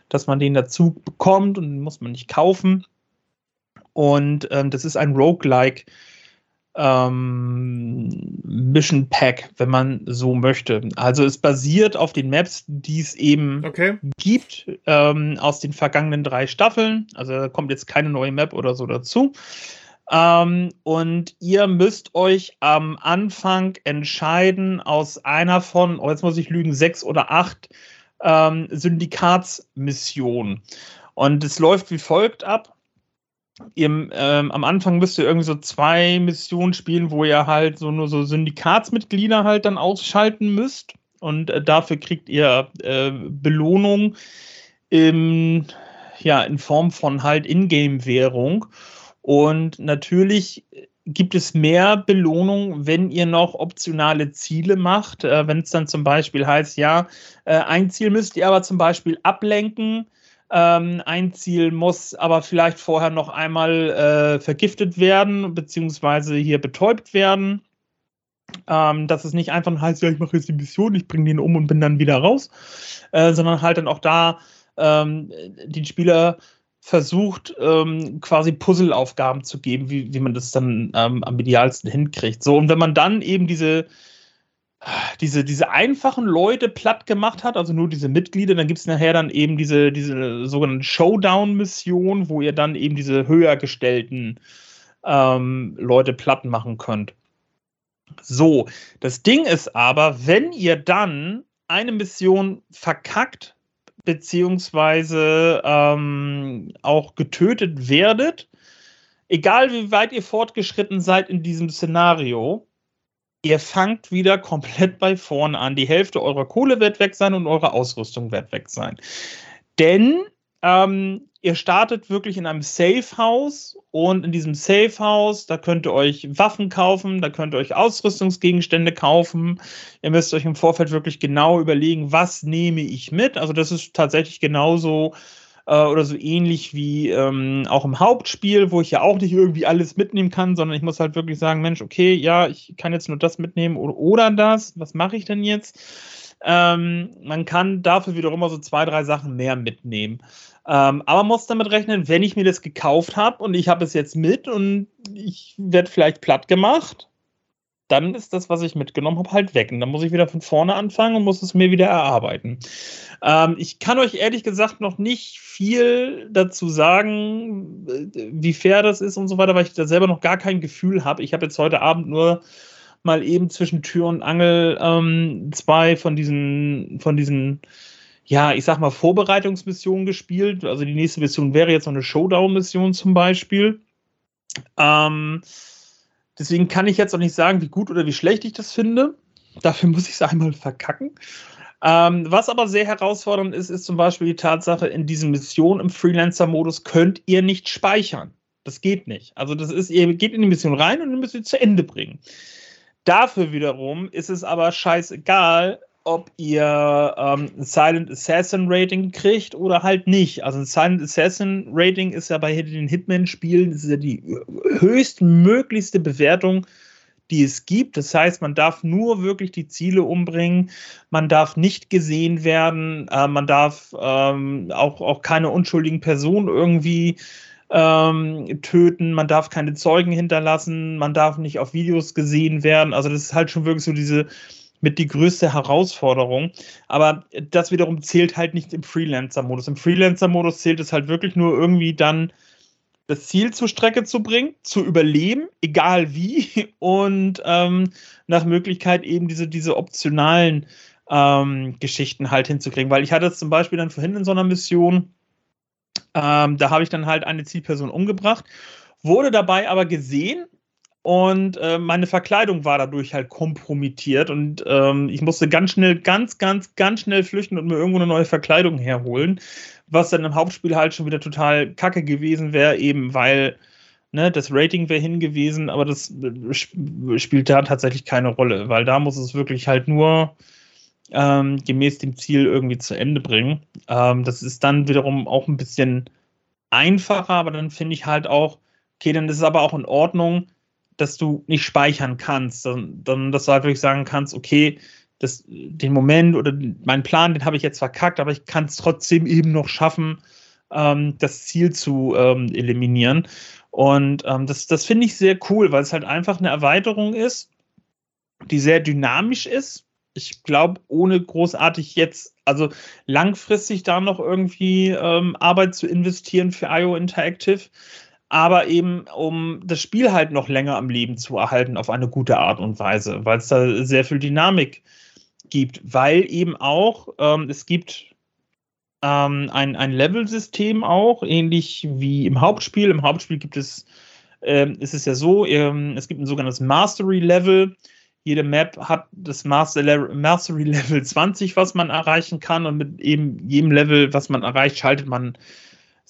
dass man den dazu bekommt und muss man nicht kaufen. Und ähm, das ist ein Roguelike ähm, Mission Pack, wenn man so möchte. Also es basiert auf den Maps, die es eben okay. gibt ähm, aus den vergangenen drei Staffeln. Also da kommt jetzt keine neue Map oder so dazu. Ähm, und ihr müsst euch am Anfang entscheiden aus einer von, oh, jetzt muss ich lügen, sechs oder acht ähm, Syndikatsmissionen. Und es läuft wie folgt ab ihr, ähm, am Anfang müsst ihr irgendwie so zwei Missionen spielen, wo ihr halt so nur so Syndikatsmitglieder halt dann ausschalten müsst. Und äh, dafür kriegt ihr äh, Belohnung im, ja, in Form von halt Ingame-Währung. Und natürlich gibt es mehr Belohnung, wenn ihr noch optionale Ziele macht. Äh, wenn es dann zum Beispiel heißt, ja, äh, ein Ziel müsst ihr aber zum Beispiel ablenken ähm, ein Ziel muss aber vielleicht vorher noch einmal äh, vergiftet werden, beziehungsweise hier betäubt werden. Ähm, dass es nicht einfach heißt, ja, ich mache jetzt die Mission, ich bringe den um und bin dann wieder raus, äh, sondern halt dann auch da ähm, den Spieler versucht, ähm, quasi Puzzleaufgaben zu geben, wie, wie man das dann ähm, am idealsten hinkriegt. So, und wenn man dann eben diese, diese, diese einfachen Leute platt gemacht hat, also nur diese Mitglieder, dann gibt es nachher dann eben diese, diese sogenannten Showdown-Mission, wo ihr dann eben diese höher gestellten ähm, Leute platt machen könnt. So, das Ding ist aber, wenn ihr dann eine Mission verkackt, beziehungsweise ähm, auch getötet werdet, egal wie weit ihr fortgeschritten seid in diesem Szenario, ihr fangt wieder komplett bei vorne an. Die Hälfte eurer Kohle wird weg sein und eure Ausrüstung wird weg sein. Denn ähm, ihr startet wirklich in einem Safe House und in diesem Safe House, da könnt ihr euch Waffen kaufen, da könnt ihr euch Ausrüstungsgegenstände kaufen. Ihr müsst euch im Vorfeld wirklich genau überlegen, was nehme ich mit. Also das ist tatsächlich genauso äh, oder so ähnlich wie ähm, auch im Hauptspiel, wo ich ja auch nicht irgendwie alles mitnehmen kann, sondern ich muss halt wirklich sagen, Mensch, okay, ja, ich kann jetzt nur das mitnehmen oder, oder das, was mache ich denn jetzt? Ähm, man kann dafür wiederum immer so zwei, drei Sachen mehr mitnehmen. Ähm, aber muss damit rechnen, wenn ich mir das gekauft habe und ich habe es jetzt mit und ich werde vielleicht platt gemacht, dann ist das, was ich mitgenommen habe, halt weg. Und dann muss ich wieder von vorne anfangen und muss es mir wieder erarbeiten. Ähm, ich kann euch ehrlich gesagt noch nicht viel dazu sagen, wie fair das ist und so weiter, weil ich da selber noch gar kein Gefühl habe. Ich habe jetzt heute Abend nur mal eben zwischen Tür und Angel ähm, zwei von diesen, von diesen, ja, ich sag mal, Vorbereitungsmissionen gespielt. Also die nächste Mission wäre jetzt noch eine Showdown-Mission zum Beispiel. Ähm, deswegen kann ich jetzt auch nicht sagen, wie gut oder wie schlecht ich das finde. Dafür muss ich es einmal verkacken. Ähm, was aber sehr herausfordernd ist, ist zum Beispiel die Tatsache, in diesen Missionen im Freelancer-Modus könnt ihr nicht speichern. Das geht nicht. Also das ist, ihr geht in die Mission rein und dann müsst ihr zu Ende bringen. Dafür wiederum ist es aber scheißegal, ob ihr ähm, ein Silent Assassin Rating kriegt oder halt nicht. Also ein Silent Assassin Rating ist ja bei den Hitman-Spielen ja die höchstmöglichste Bewertung, die es gibt. Das heißt, man darf nur wirklich die Ziele umbringen, man darf nicht gesehen werden, äh, man darf ähm, auch, auch keine unschuldigen Personen irgendwie ähm, töten, man darf keine Zeugen hinterlassen, man darf nicht auf Videos gesehen werden. Also das ist halt schon wirklich so diese mit die größte Herausforderung. Aber das wiederum zählt halt nicht im Freelancer-Modus. Im Freelancer-Modus zählt es halt wirklich nur irgendwie dann das Ziel zur Strecke zu bringen, zu überleben, egal wie, *laughs* und ähm, nach Möglichkeit eben diese, diese optionalen ähm, Geschichten halt hinzukriegen. Weil ich hatte es zum Beispiel dann vorhin in so einer Mission, ähm, da habe ich dann halt eine Zielperson umgebracht, wurde dabei aber gesehen und äh, meine Verkleidung war dadurch halt kompromittiert und ähm, ich musste ganz schnell, ganz, ganz, ganz schnell flüchten und mir irgendwo eine neue Verkleidung herholen, was dann im Hauptspiel halt schon wieder total kacke gewesen wäre, eben weil ne, das Rating wäre hingewiesen, aber das äh, spielt da tatsächlich keine Rolle, weil da muss es wirklich halt nur ähm, gemäß dem Ziel irgendwie zu Ende bringen. Ähm, das ist dann wiederum auch ein bisschen einfacher, aber dann finde ich halt auch, okay, dann ist es aber auch in Ordnung, dass du nicht speichern kannst, dann dass du halt wirklich sagen kannst, okay, das, den Moment oder meinen Plan, den habe ich jetzt verkackt, aber ich kann es trotzdem eben noch schaffen, ähm, das Ziel zu ähm, eliminieren. Und ähm, das, das finde ich sehr cool, weil es halt einfach eine Erweiterung ist, die sehr dynamisch ist. Ich glaube, ohne großartig jetzt, also langfristig da noch irgendwie ähm, Arbeit zu investieren für IO Interactive, aber eben um das Spiel halt noch länger am Leben zu erhalten auf eine gute Art und Weise, weil es da sehr viel Dynamik gibt weil eben auch ähm, es gibt ähm, ein, ein Level-System auch, ähnlich wie im Hauptspiel. Im Hauptspiel gibt es, ähm, ist es ja so, ähm, es gibt ein sogenanntes Mastery-Level. Jede Map hat das Mastery-Level 20, *laughs* was man erreichen kann. Und mit eben jedem Level, was man erreicht, schaltet man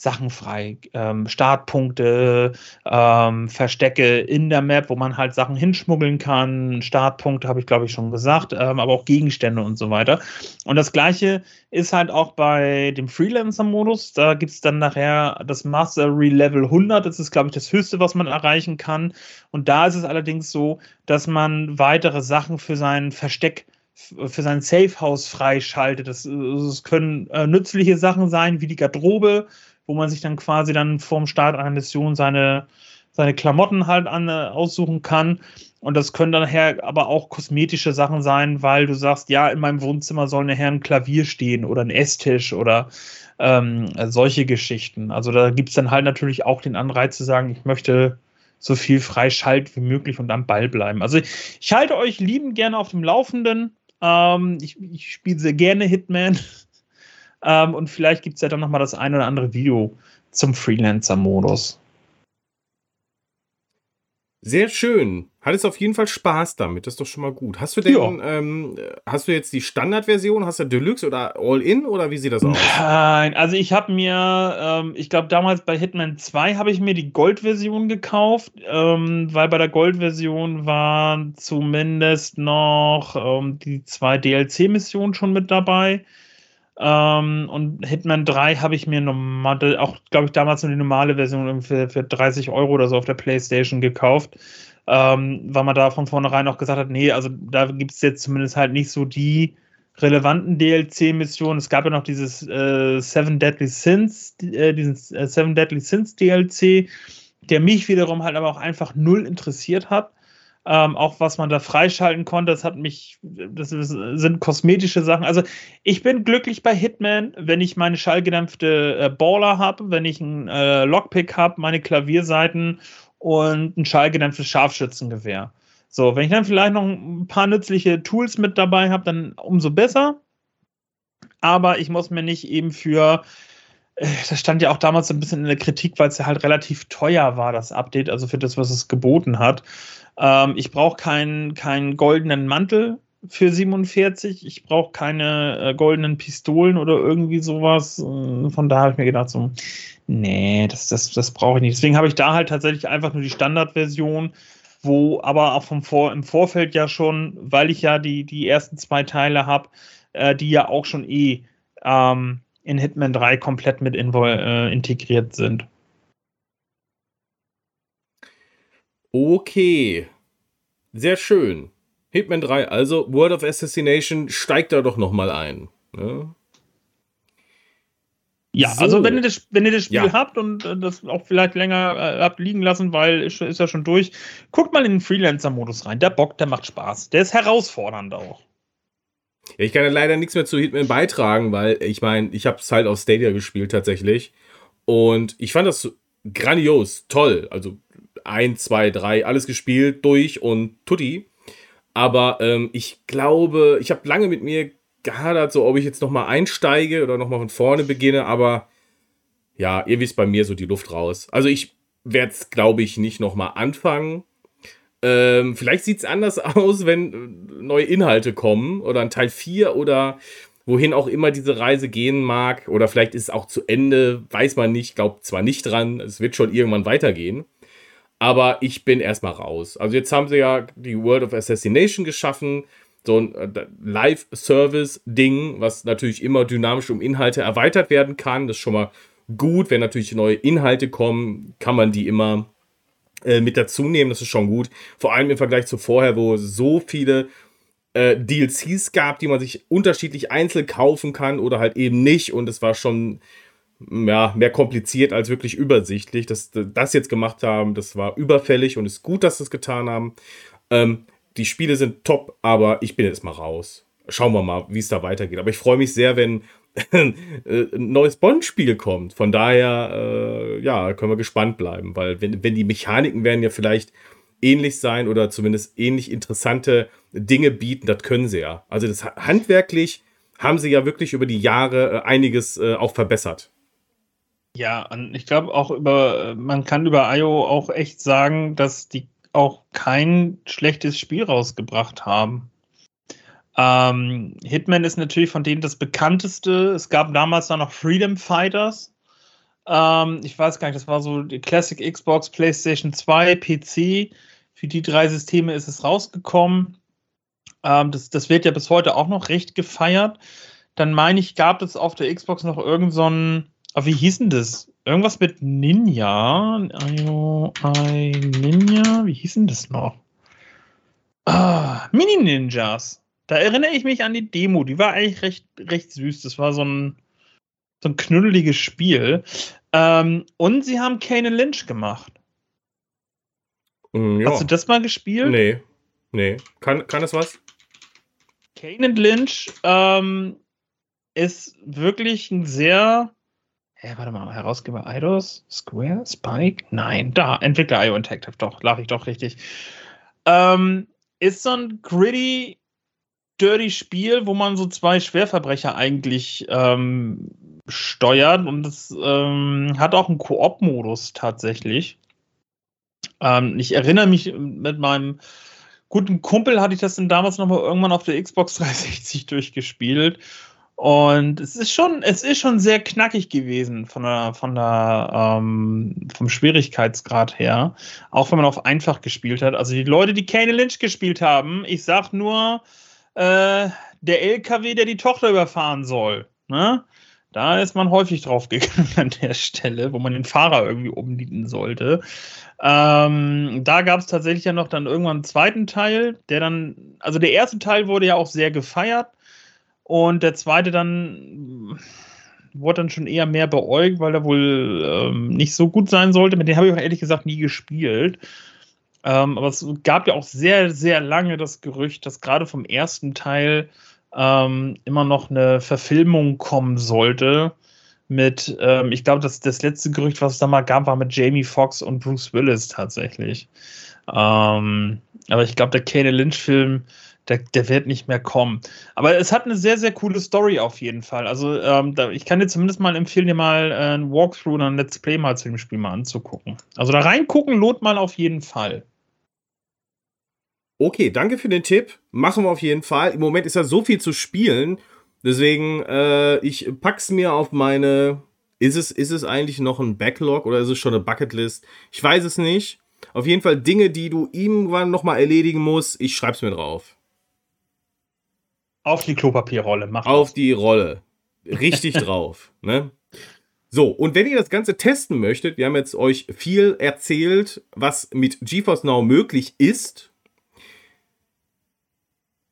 Sachen frei. Ähm, Startpunkte, ähm, Verstecke in der Map, wo man halt Sachen hinschmuggeln kann. Startpunkte habe ich, glaube ich, schon gesagt, ähm, aber auch Gegenstände und so weiter. Und das gleiche ist halt auch bei dem Freelancer-Modus. Da gibt es dann nachher das Mastery Level 100. Das ist, glaube ich, das höchste, was man erreichen kann. Und da ist es allerdings so, dass man weitere Sachen für sein Versteck für sein Safehouse freischaltet. Das, das können äh, nützliche Sachen sein, wie die Garderobe, wo man sich dann quasi dann vorm Start einer Mission seine, seine Klamotten halt an, äh, aussuchen kann. Und das können dann nachher aber auch kosmetische Sachen sein, weil du sagst, ja, in meinem Wohnzimmer soll nachher ein Klavier stehen oder ein Esstisch oder ähm, solche Geschichten. Also da gibt es dann halt natürlich auch den Anreiz zu sagen, ich möchte so viel freischalt wie möglich und am Ball bleiben. Also ich halte euch lieben gerne auf dem Laufenden. Ähm, ich, ich spiele sehr gerne Hitman. Ähm, und vielleicht gibt es ja dann nochmal das ein oder andere Video zum Freelancer-Modus. Sehr schön. Hattest auf jeden Fall Spaß damit. Das ist doch schon mal gut. Hast du denn, ja. ähm, hast du jetzt die Standardversion? Hast du Deluxe oder All-In oder wie sieht das aus? Nein, also ich habe mir, ähm, ich glaube damals bei Hitman 2 habe ich mir die Gold-Version gekauft, ähm, weil bei der Gold-Version waren zumindest noch ähm, die zwei DLC-Missionen schon mit dabei. Ähm, und Hitman 3 habe ich mir normal, auch, glaube ich, damals nur die normale Version für, für 30 Euro oder so auf der Playstation gekauft. Ähm, weil man da von vornherein auch gesagt hat, nee, also da gibt es jetzt zumindest halt nicht so die relevanten DLC-Missionen. Es gab ja noch dieses äh, Seven Deadly Sins, äh, diesen äh, Seven Deadly Sins DLC, der mich wiederum halt aber auch einfach null interessiert hat. Ähm, auch was man da freischalten konnte, das hat mich, das sind kosmetische Sachen. Also ich bin glücklich bei Hitman, wenn ich meine schallgedämpfte äh, Baller habe, wenn ich einen äh, Lockpick habe, meine Klavierseiten und ein schallgedämpftes Scharfschützengewehr. So, wenn ich dann vielleicht noch ein paar nützliche Tools mit dabei habe, dann umso besser. Aber ich muss mir nicht eben für, das stand ja auch damals ein bisschen in der Kritik, weil es ja halt relativ teuer war, das Update, also für das, was es geboten hat. Ähm, ich brauche keinen, keinen goldenen Mantel für 47. Ich brauche keine äh, goldenen Pistolen oder irgendwie sowas. Äh, von da habe ich mir gedacht, so, nee, das, das, das brauche ich nicht. Deswegen habe ich da halt tatsächlich einfach nur die Standardversion, wo aber auch vom Vor im Vorfeld ja schon, weil ich ja die, die ersten zwei Teile habe, äh, die ja auch schon eh ähm, in Hitman 3 komplett mit äh, integriert sind. Okay. Sehr schön. Hitman 3, also World of Assassination steigt da doch nochmal ein. Ne? Ja, so. also wenn ihr das, wenn ihr das Spiel ja. habt und äh, das auch vielleicht länger äh, habt liegen lassen, weil ist, ist ja schon durch, guckt mal in den Freelancer-Modus rein. Der Bock, der macht Spaß. Der ist herausfordernd auch. Ja, ich kann leider nichts mehr zu Hitman beitragen, weil ich meine, ich habe es halt auf Stadia gespielt tatsächlich. Und ich fand das grandios, toll. Also 1, 2, 3, alles gespielt, durch und tutti. Aber ähm, ich glaube, ich habe lange mit mir gehadert, so ob ich jetzt nochmal einsteige oder nochmal von vorne beginne, aber ja, ihr wisst bei mir so die Luft raus. Also ich werde es, glaube ich, nicht nochmal anfangen. Ähm, vielleicht sieht es anders *laughs* aus, wenn äh, neue Inhalte kommen oder ein Teil 4 oder wohin auch immer diese Reise gehen mag. Oder vielleicht ist es auch zu Ende, weiß man nicht, glaubt zwar nicht dran, es wird schon irgendwann weitergehen. Aber ich bin erstmal raus. Also jetzt haben sie ja die World of Assassination geschaffen so ein äh, Live-Service-Ding, was natürlich immer dynamisch um Inhalte erweitert werden kann. Das ist schon mal gut. Wenn natürlich neue Inhalte kommen, kann man die immer äh, mit dazu nehmen. Das ist schon gut. Vor allem im Vergleich zu vorher, wo so viele äh, DLCs gab, die man sich unterschiedlich einzeln kaufen kann oder halt eben nicht. Und es war schon ja, mehr kompliziert als wirklich übersichtlich. Dass das jetzt gemacht haben, das war überfällig und ist gut, dass sie es getan haben. Ähm, die Spiele sind top, aber ich bin jetzt mal raus. Schauen wir mal, wie es da weitergeht. Aber ich freue mich sehr, wenn ein neues Bond-Spiel kommt. Von daher, äh, ja, können wir gespannt bleiben, weil wenn, wenn die Mechaniken werden ja vielleicht ähnlich sein oder zumindest ähnlich interessante Dinge bieten, das können sie ja. Also das handwerklich haben sie ja wirklich über die Jahre äh, einiges äh, auch verbessert. Ja, und ich glaube auch über, man kann über IO auch echt sagen, dass die auch kein schlechtes Spiel rausgebracht haben. Ähm, Hitman ist natürlich von denen das bekannteste. Es gab damals noch Freedom Fighters. Ähm, ich weiß gar nicht, das war so die Classic Xbox, PlayStation 2, PC. Für die drei Systeme ist es rausgekommen. Ähm, das, das wird ja bis heute auch noch recht gefeiert. Dann meine ich, gab es auf der Xbox noch irgendeinen, so oh, wie hieß denn das? Irgendwas mit Ninja. IOI Ninja. Wie hieß denn das noch? Ah, Mini-Ninjas. Da erinnere ich mich an die Demo. Die war eigentlich recht, recht süß. Das war so ein, so ein knuddeliges Spiel. Ähm, und sie haben Kane Lynch gemacht. Mm, ja. Hast du das mal gespielt? Nee. Nee. Kann, kann es was? Kane Lynch ähm, ist wirklich ein sehr Hä, warte mal, Herausgeber Eidos? Square? Spike? Nein, da, Entwickler IO Interactive, doch, lag ich doch richtig. Ähm, ist so ein gritty, dirty Spiel, wo man so zwei Schwerverbrecher eigentlich ähm, steuert und es ähm, hat auch einen Koop-Modus tatsächlich. Ähm, ich erinnere mich mit meinem guten Kumpel hatte ich das dann damals nochmal irgendwann auf der Xbox *laughs* 360 durchgespielt und es ist schon, es ist schon sehr knackig gewesen von der, von der, ähm, vom Schwierigkeitsgrad her. Auch wenn man auf einfach gespielt hat. Also die Leute, die Kane Lynch gespielt haben, ich sag nur, äh, der LKW, der die Tochter überfahren soll. Ne? Da ist man häufig drauf gegangen *laughs* an der Stelle, wo man den Fahrer irgendwie umliegen sollte. Ähm, da gab es tatsächlich ja noch dann irgendwann einen zweiten Teil, der dann, also der erste Teil wurde ja auch sehr gefeiert und der zweite dann wurde dann schon eher mehr beäugt, weil er wohl ähm, nicht so gut sein sollte. Mit dem habe ich auch ehrlich gesagt nie gespielt. Ähm, aber es gab ja auch sehr, sehr lange das Gerücht, dass gerade vom ersten Teil ähm, immer noch eine Verfilmung kommen sollte. Mit, ähm, ich glaube, das, das letzte Gerücht, was es da mal gab, war mit Jamie Foxx und Bruce Willis tatsächlich. Ähm, aber ich glaube, der Kane Lynch-Film, der, der wird nicht mehr kommen. Aber es hat eine sehr, sehr coole Story auf jeden Fall. Also ähm, da, ich kann dir zumindest mal empfehlen, dir mal äh, ein Walkthrough oder ein Let's Play mal zu dem Spiel mal anzugucken. Also da reingucken lohnt mal auf jeden Fall. Okay, danke für den Tipp. Machen wir auf jeden Fall. Im Moment ist ja so viel zu spielen. Deswegen, äh, ich pack's mir auf meine. Ist es, ist es eigentlich noch ein Backlog oder ist es schon eine Bucketlist? Ich weiß es nicht. Auf jeden Fall Dinge, die du irgendwann nochmal erledigen musst. Ich schreib's mir drauf. Auf die Klopapierrolle, mach Auf das. die Rolle. Richtig *laughs* drauf. Ne? So, und wenn ihr das Ganze testen möchtet, wir haben jetzt euch viel erzählt, was mit GeForce Now möglich ist.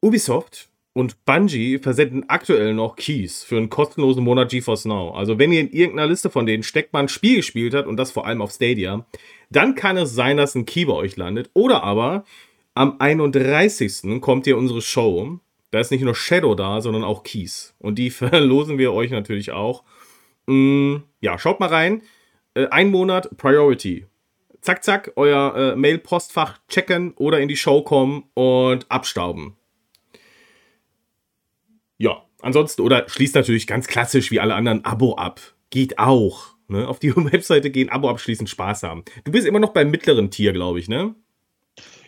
Ubisoft und Bungie versenden aktuell noch Keys für einen kostenlosen Monat GeForce Now. Also wenn ihr in irgendeiner Liste von denen steckt, mal ein Spiel gespielt hat und das vor allem auf Stadia, dann kann es sein, dass ein Key bei euch landet. Oder aber am 31. kommt ihr unsere Show. Da ist nicht nur Shadow da, sondern auch Keys. Und die *laughs* verlosen wir euch natürlich auch. Mm, ja, schaut mal rein. Äh, ein Monat Priority. Zack, zack, euer äh, Mail-Postfach checken oder in die Show kommen und abstauben. Ansonsten, oder schließt natürlich ganz klassisch wie alle anderen Abo ab. Geht auch. Ne? Auf die *laughs* Webseite gehen, Abo abschließen, Spaß haben. Du bist immer noch beim mittleren Tier, glaube ich, ne?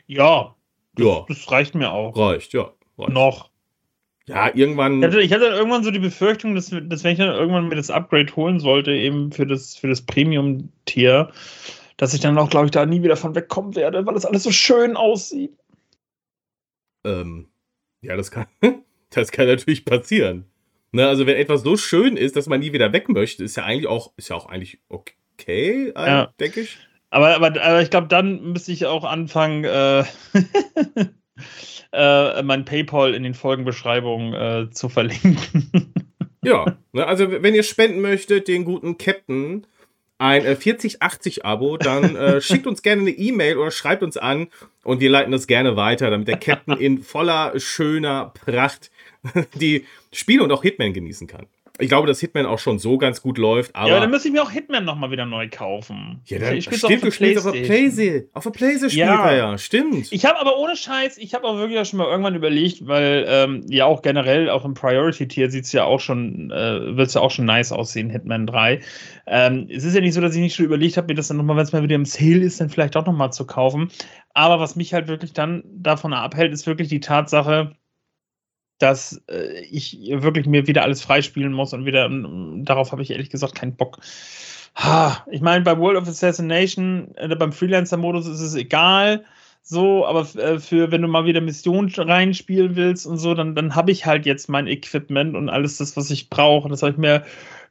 Ja. Das, ja. Das reicht mir auch. Reicht, ja. Reicht. Noch. Ja, irgendwann. Ich hatte, ich hatte, irgendwann so die Befürchtung, dass, dass wenn ich dann irgendwann mir das Upgrade holen sollte, eben für das, für das Premium-Tier, dass ich dann auch, glaube ich, da nie wieder von wegkommen werde, weil das alles so schön aussieht. Ähm, ja, das kann. *laughs* Das kann natürlich passieren. Ne, also wenn etwas so schön ist, dass man nie wieder weg möchte, ist ja eigentlich auch, ist ja auch eigentlich okay, äh, ja. denke ich. Aber, aber, aber ich glaube, dann müsste ich auch anfangen, äh, *laughs* äh, mein PayPal in den Folgenbeschreibungen äh, zu verlinken. *laughs* ja, ne, also wenn ihr spenden möchtet, den guten Captain, ein äh, 4080-Abo, dann äh, *laughs* schickt uns gerne eine E-Mail oder schreibt uns an und wir leiten das gerne weiter, damit der Captain in voller schöner Pracht *laughs* die Spiele und auch Hitman genießen kann. Ich glaube, dass Hitman auch schon so ganz gut läuft. Aber ja, dann müsste ich mir auch Hitman nochmal wieder neu kaufen. Ja, dann ich stimmt, auf du spielst auf der Playsee. Auf der Playsee spielt ja. er ja, stimmt. Ich habe aber ohne Scheiß, ich habe auch wirklich auch schon mal irgendwann überlegt, weil ähm, ja auch generell, auch im Priority-Tier sieht es ja auch schon, äh, wird es ja auch schon nice aussehen, Hitman 3. Ähm, es ist ja nicht so, dass ich nicht schon überlegt habe, mir das dann nochmal, wenn es mal wieder im Sale ist, dann vielleicht auch nochmal zu kaufen. Aber was mich halt wirklich dann davon abhält, ist wirklich die Tatsache, dass äh, ich wirklich mir wieder alles freispielen muss und wieder um, darauf habe ich ehrlich gesagt keinen Bock. Ha, ich meine, bei World of Assassination, äh, beim Freelancer-Modus ist es egal, so, aber äh, für wenn du mal wieder Missionen reinspielen willst und so, dann, dann habe ich halt jetzt mein Equipment und alles das, was ich brauche. Das habe ich mir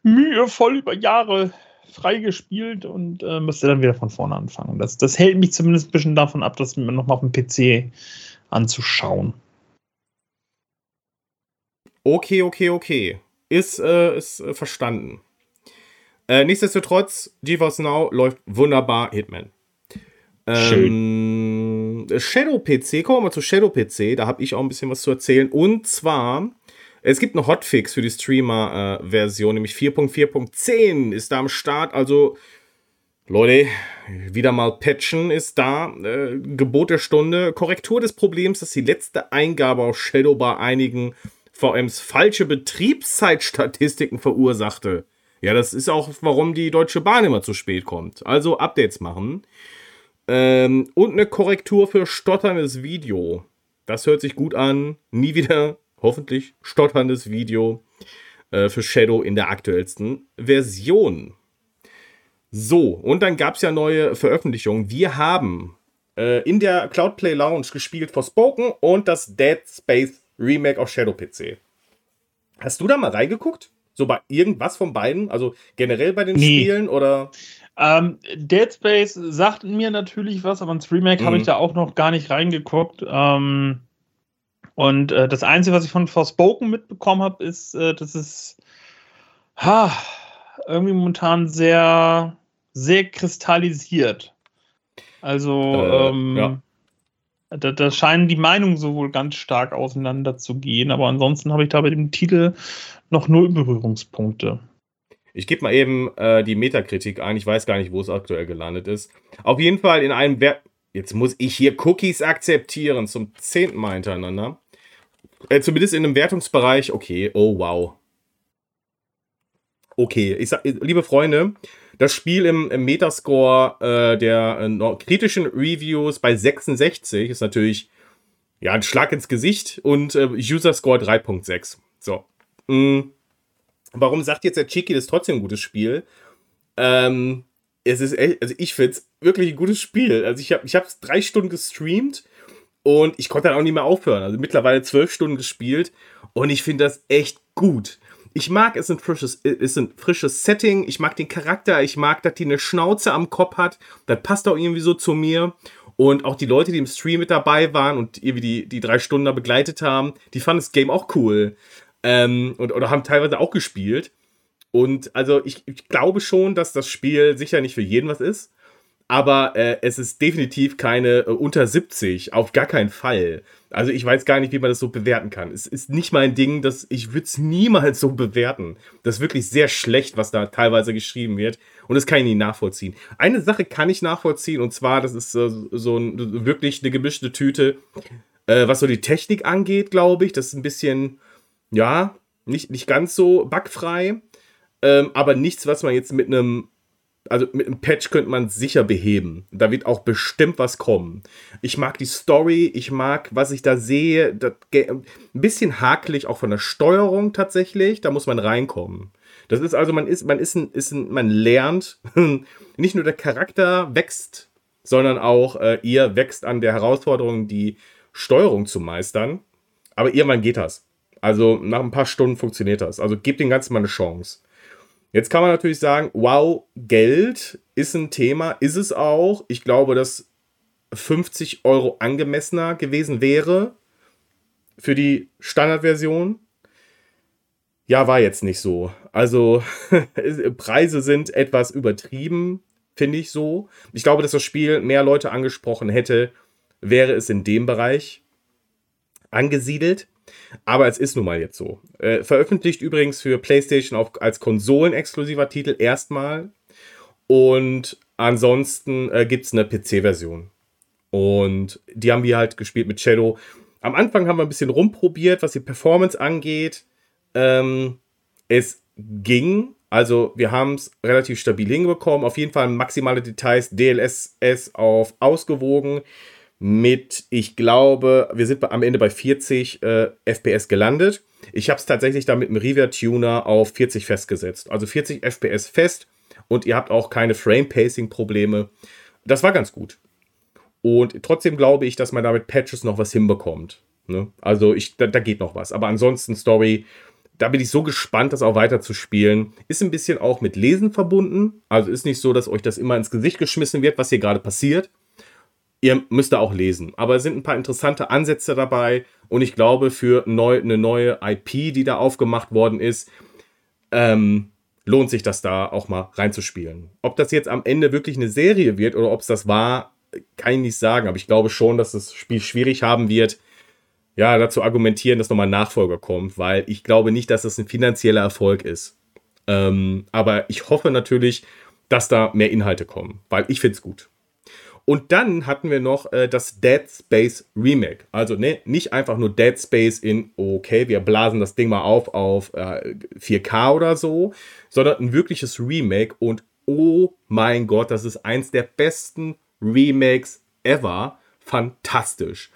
mühevoll über Jahre freigespielt und äh, müsste dann wieder von vorne anfangen. Das, das hält mich zumindest ein bisschen davon ab, das mir nochmal auf dem PC anzuschauen. Okay, okay, okay. Ist, äh, ist äh, verstanden. Äh, nichtsdestotrotz, GeForce Now läuft wunderbar Hitman. Ähm, Shadow PC, kommen wir mal zu Shadow PC, da habe ich auch ein bisschen was zu erzählen. Und zwar, es gibt eine Hotfix für die Streamer-Version, nämlich 4.4.10 ist da am Start. Also, Leute, wieder mal patchen ist da. Äh, Gebot der Stunde. Korrektur des Problems, dass die letzte Eingabe auf Shadow bei einigen VMs falsche Betriebszeitstatistiken verursachte. Ja, das ist auch, warum die Deutsche Bahn immer zu spät kommt. Also Updates machen. Ähm, und eine Korrektur für stotterndes Video. Das hört sich gut an. Nie wieder, hoffentlich, stotterndes Video äh, für Shadow in der aktuellsten Version. So, und dann gab es ja neue Veröffentlichungen. Wir haben äh, in der Cloudplay Lounge gespielt Forspoken und das Dead Space Remake auf Shadow PC. Hast du da mal reingeguckt? So bei irgendwas von beiden? Also generell bei den nee. Spielen oder? Ähm, Dead Space sagt mir natürlich was, aber ins Remake mhm. habe ich da auch noch gar nicht reingeguckt. Ähm, und äh, das Einzige, was ich von Forspoken mitbekommen habe, ist, äh, dass es ha, irgendwie momentan sehr, sehr kristallisiert. Also, äh, ähm, ja. Da, da, scheinen die Meinungen so wohl ganz stark auseinander zu gehen, aber ansonsten habe ich da bei dem Titel noch null Berührungspunkte. Ich gebe mal eben äh, die Metakritik ein. Ich weiß gar nicht, wo es aktuell gelandet ist. Auf jeden Fall in einem Wer Jetzt muss ich hier Cookies akzeptieren zum zehnten Mal hintereinander. Äh, zumindest in einem Wertungsbereich. Okay, oh wow. Okay, ich sag, liebe Freunde, das Spiel im, im Metascore äh, der äh, kritischen Reviews bei 66 ist natürlich ja ein Schlag ins Gesicht und äh, User Score 3.6. So. Mhm. Warum sagt jetzt der Chiki, das ist trotzdem ein gutes Spiel? Ähm, es ist echt, also ich finde es wirklich ein gutes Spiel. Also ich habe ich es drei Stunden gestreamt und ich konnte dann auch nicht mehr aufhören. Also mittlerweile zwölf Stunden gespielt und ich finde das echt gut. Ich mag es ein frisches, ist ein frisches Setting. Ich mag den Charakter. Ich mag, dass die eine Schnauze am Kopf hat. Das passt auch irgendwie so zu mir. Und auch die Leute, die im Stream mit dabei waren und irgendwie die, die drei Stunden da begleitet haben, die fanden das Game auch cool. Ähm, und, oder haben teilweise auch gespielt. Und also ich, ich glaube schon, dass das Spiel sicher nicht für jeden was ist aber äh, es ist definitiv keine äh, unter 70, auf gar keinen Fall. Also ich weiß gar nicht, wie man das so bewerten kann. Es ist nicht mein Ding, dass ich würde es niemals so bewerten. Das ist wirklich sehr schlecht, was da teilweise geschrieben wird. Und das kann ich nicht nachvollziehen. Eine Sache kann ich nachvollziehen, und zwar, das ist äh, so ein, wirklich eine gemischte Tüte, äh, was so die Technik angeht, glaube ich. Das ist ein bisschen, ja, nicht, nicht ganz so bugfrei. Ähm, aber nichts, was man jetzt mit einem also mit einem Patch könnte man sicher beheben. Da wird auch bestimmt was kommen. Ich mag die Story, ich mag, was ich da sehe. Ein bisschen hakelig auch von der Steuerung tatsächlich. Da muss man reinkommen. Das ist also, man ist, man ist ein, ist ein man lernt. *laughs* Nicht nur der Charakter wächst, sondern auch äh, ihr wächst an der Herausforderung, die Steuerung zu meistern. Aber irgendwann geht das. Also nach ein paar Stunden funktioniert das. Also gebt den Ganzen mal eine Chance. Jetzt kann man natürlich sagen, wow, Geld ist ein Thema, ist es auch. Ich glaube, dass 50 Euro angemessener gewesen wäre für die Standardversion. Ja, war jetzt nicht so. Also *laughs* Preise sind etwas übertrieben, finde ich so. Ich glaube, dass das Spiel mehr Leute angesprochen hätte, wäre es in dem Bereich angesiedelt. Aber es ist nun mal jetzt so. Äh, veröffentlicht übrigens für PlayStation auf, als konsolenexklusiver Titel erstmal. Und ansonsten äh, gibt es eine PC-Version. Und die haben wir halt gespielt mit Shadow. Am Anfang haben wir ein bisschen rumprobiert, was die Performance angeht. Ähm, es ging. Also wir haben es relativ stabil hinbekommen. Auf jeden Fall maximale Details, DLSS auf ausgewogen mit, ich glaube, wir sind am Ende bei 40 äh, FPS gelandet. Ich habe es tatsächlich da mit dem Riviera Tuner auf 40 festgesetzt. Also 40 FPS fest und ihr habt auch keine Frame-Pacing-Probleme. Das war ganz gut. Und trotzdem glaube ich, dass man damit Patches noch was hinbekommt. Ne? Also ich, da, da, geht noch was. Aber ansonsten Story, da bin ich so gespannt, das auch weiter zu spielen. Ist ein bisschen auch mit Lesen verbunden. Also ist nicht so, dass euch das immer ins Gesicht geschmissen wird, was hier gerade passiert ihr müsst da auch lesen. Aber es sind ein paar interessante Ansätze dabei und ich glaube, für neu, eine neue IP, die da aufgemacht worden ist, ähm, lohnt sich das da auch mal reinzuspielen. Ob das jetzt am Ende wirklich eine Serie wird oder ob es das war, kann ich nicht sagen. Aber ich glaube schon, dass das Spiel schwierig haben wird, ja, dazu argumentieren, dass nochmal ein Nachfolger kommt, weil ich glaube nicht, dass das ein finanzieller Erfolg ist. Ähm, aber ich hoffe natürlich, dass da mehr Inhalte kommen, weil ich finde es gut. Und dann hatten wir noch äh, das Dead Space Remake. Also ne, nicht einfach nur Dead Space in, okay, wir blasen das Ding mal auf auf äh, 4K oder so, sondern ein wirkliches Remake. Und oh mein Gott, das ist eins der besten Remakes ever. Fantastisch.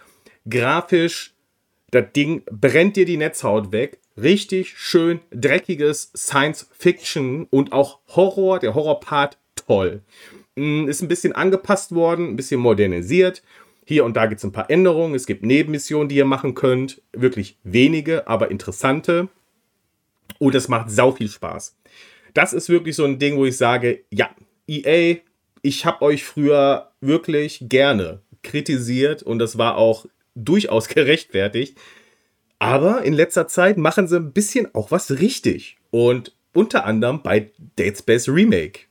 Grafisch, das Ding brennt dir die Netzhaut weg. Richtig schön dreckiges Science Fiction und auch Horror. Der Horror-Part toll. Mm, ist ein bisschen angepasst worden, ein bisschen modernisiert. Hier und da gibt es ein paar Änderungen. Es gibt Nebenmissionen, die ihr machen könnt. Wirklich wenige, aber interessante. Und es macht sau viel Spaß. Das ist wirklich so ein Ding, wo ich sage, ja, EA, ich habe euch früher wirklich gerne kritisiert und das war auch durchaus *laughs* gerechtfertigt. Aber in letzter Zeit machen sie ein bisschen auch was richtig. Und unter anderem bei Dead Space Remake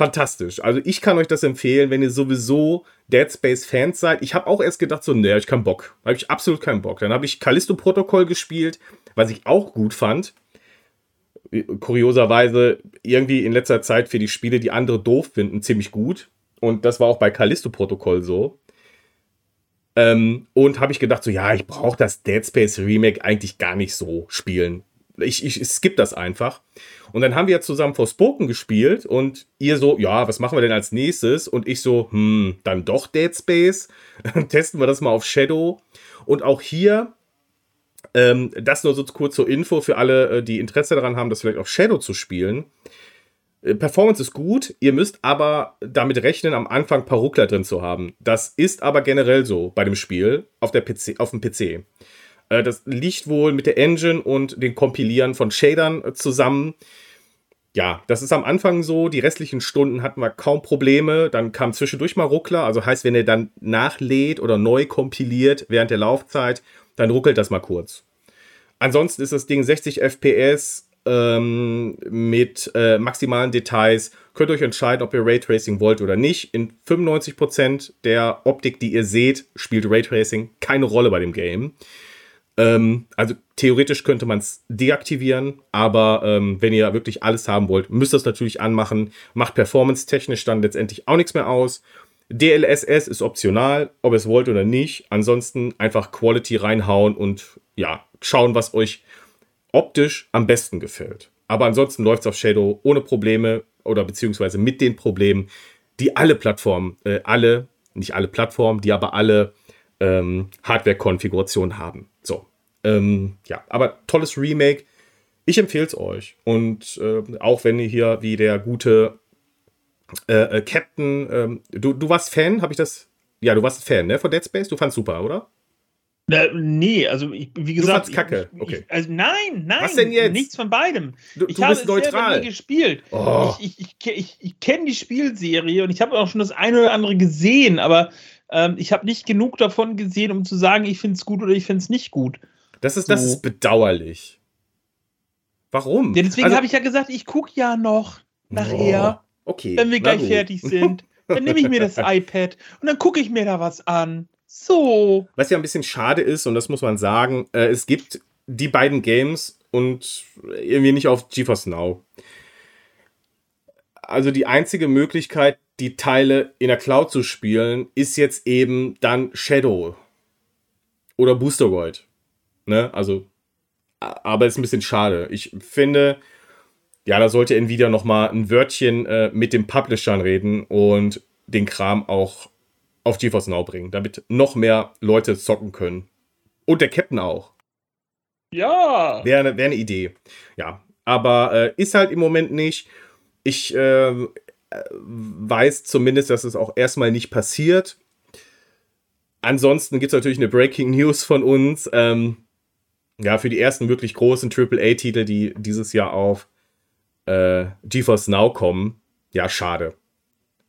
fantastisch. Also ich kann euch das empfehlen, wenn ihr sowieso Dead Space Fans seid. Ich habe auch erst gedacht, so, nee, ich keinen Bock. Habe ich absolut keinen Bock. Dann habe ich Callisto Protokoll gespielt, was ich auch gut fand. Kurioserweise irgendwie in letzter Zeit für die Spiele, die andere doof finden, ziemlich gut. Und das war auch bei Callisto-Protokoll so. Ähm, und habe ich gedacht, so, ja, ich brauche das Dead Space Remake eigentlich gar nicht so spielen. Ich, ich skippe das einfach. Und dann haben wir zusammen Forspoken gespielt und ihr so, ja, was machen wir denn als nächstes? Und ich so, hm, dann doch Dead Space. *laughs* Testen wir das mal auf Shadow. Und auch hier, ähm, das nur so kurz zur Info für alle, äh, die Interesse daran haben, das vielleicht auf Shadow zu spielen. Äh, Performance ist gut, ihr müsst aber damit rechnen, am Anfang Ruckler drin zu haben. Das ist aber generell so bei dem Spiel auf, der PC, auf dem PC. Äh, das liegt wohl mit der Engine und den Kompilieren von Shadern äh, zusammen. Ja, das ist am Anfang so. Die restlichen Stunden hatten wir kaum Probleme. Dann kam zwischendurch mal Ruckler. Also heißt, wenn ihr dann nachlädt oder neu kompiliert während der Laufzeit, dann ruckelt das mal kurz. Ansonsten ist das Ding 60 FPS ähm, mit äh, maximalen Details. Könnt ihr euch entscheiden, ob ihr Raytracing wollt oder nicht. In 95% der Optik, die ihr seht, spielt Raytracing keine Rolle bei dem Game. Ähm, also theoretisch könnte man es deaktivieren, aber ähm, wenn ihr wirklich alles haben wollt, müsst ihr es natürlich anmachen. Macht performance-technisch dann letztendlich auch nichts mehr aus. DLSS ist optional, ob ihr es wollt oder nicht. Ansonsten einfach Quality reinhauen und ja, schauen, was euch optisch am besten gefällt. Aber ansonsten läuft es auf Shadow ohne Probleme oder beziehungsweise mit den Problemen, die alle Plattformen, äh, alle, nicht alle Plattformen, die aber alle ähm, Hardware-Konfigurationen haben. Ähm, ja, aber tolles Remake. Ich empfehle es euch. Und äh, auch wenn ihr hier wie der gute äh, äh, Captain, ähm, du, du warst Fan, habe ich das? Ja, du warst Fan, ne, von Dead Space? Du fandst super, oder? Na, nee, also ich, wie gesagt. Du kacke, okay. Ich, also nein, nein. Was denn jetzt? Nichts von beidem. Du, ich du habe bist neutral. selber nie gespielt. Oh. Ich, ich, ich, ich, ich kenne die Spielserie und ich habe auch schon das eine oder andere gesehen, aber ähm, ich habe nicht genug davon gesehen, um zu sagen, ich finde es gut oder ich finde es nicht gut. Das ist, das So. ist bedauerlich. Warum? Ja, deswegen Also- habe ich ja gesagt, ich gucke ja noch nachher, Oh, okay. wenn wir gleich gut. fertig sind. Dann nehme ich mir das *laughs* iPad und dann gucke ich mir da was an. So. Was ja ein bisschen schade ist, und das muss man sagen, äh, es gibt die beiden Games und irgendwie nicht auf GeForce Now. Also die einzige Möglichkeit, die Teile in der Cloud zu spielen, ist jetzt eben dann Shadow oder Boosteroid. Ne? Also, aber ist ein bisschen schade. Ich finde, ja, da sollte Nvidia noch mal ein Wörtchen äh, mit den Publishern reden und den Kram auch auf GeForce Now bringen, damit noch mehr Leute zocken können. Und der Captain auch. Ja. Wäre eine wär ne Idee. Ja, aber äh, ist halt im Moment nicht. Ich äh, weiß zumindest, dass es auch erstmal nicht passiert. Ansonsten gibt es natürlich eine Breaking News von uns. Ähm, ja, für die ersten wirklich großen AAA-Titel, die dieses Jahr auf äh, GeForce Now kommen. Ja, schade.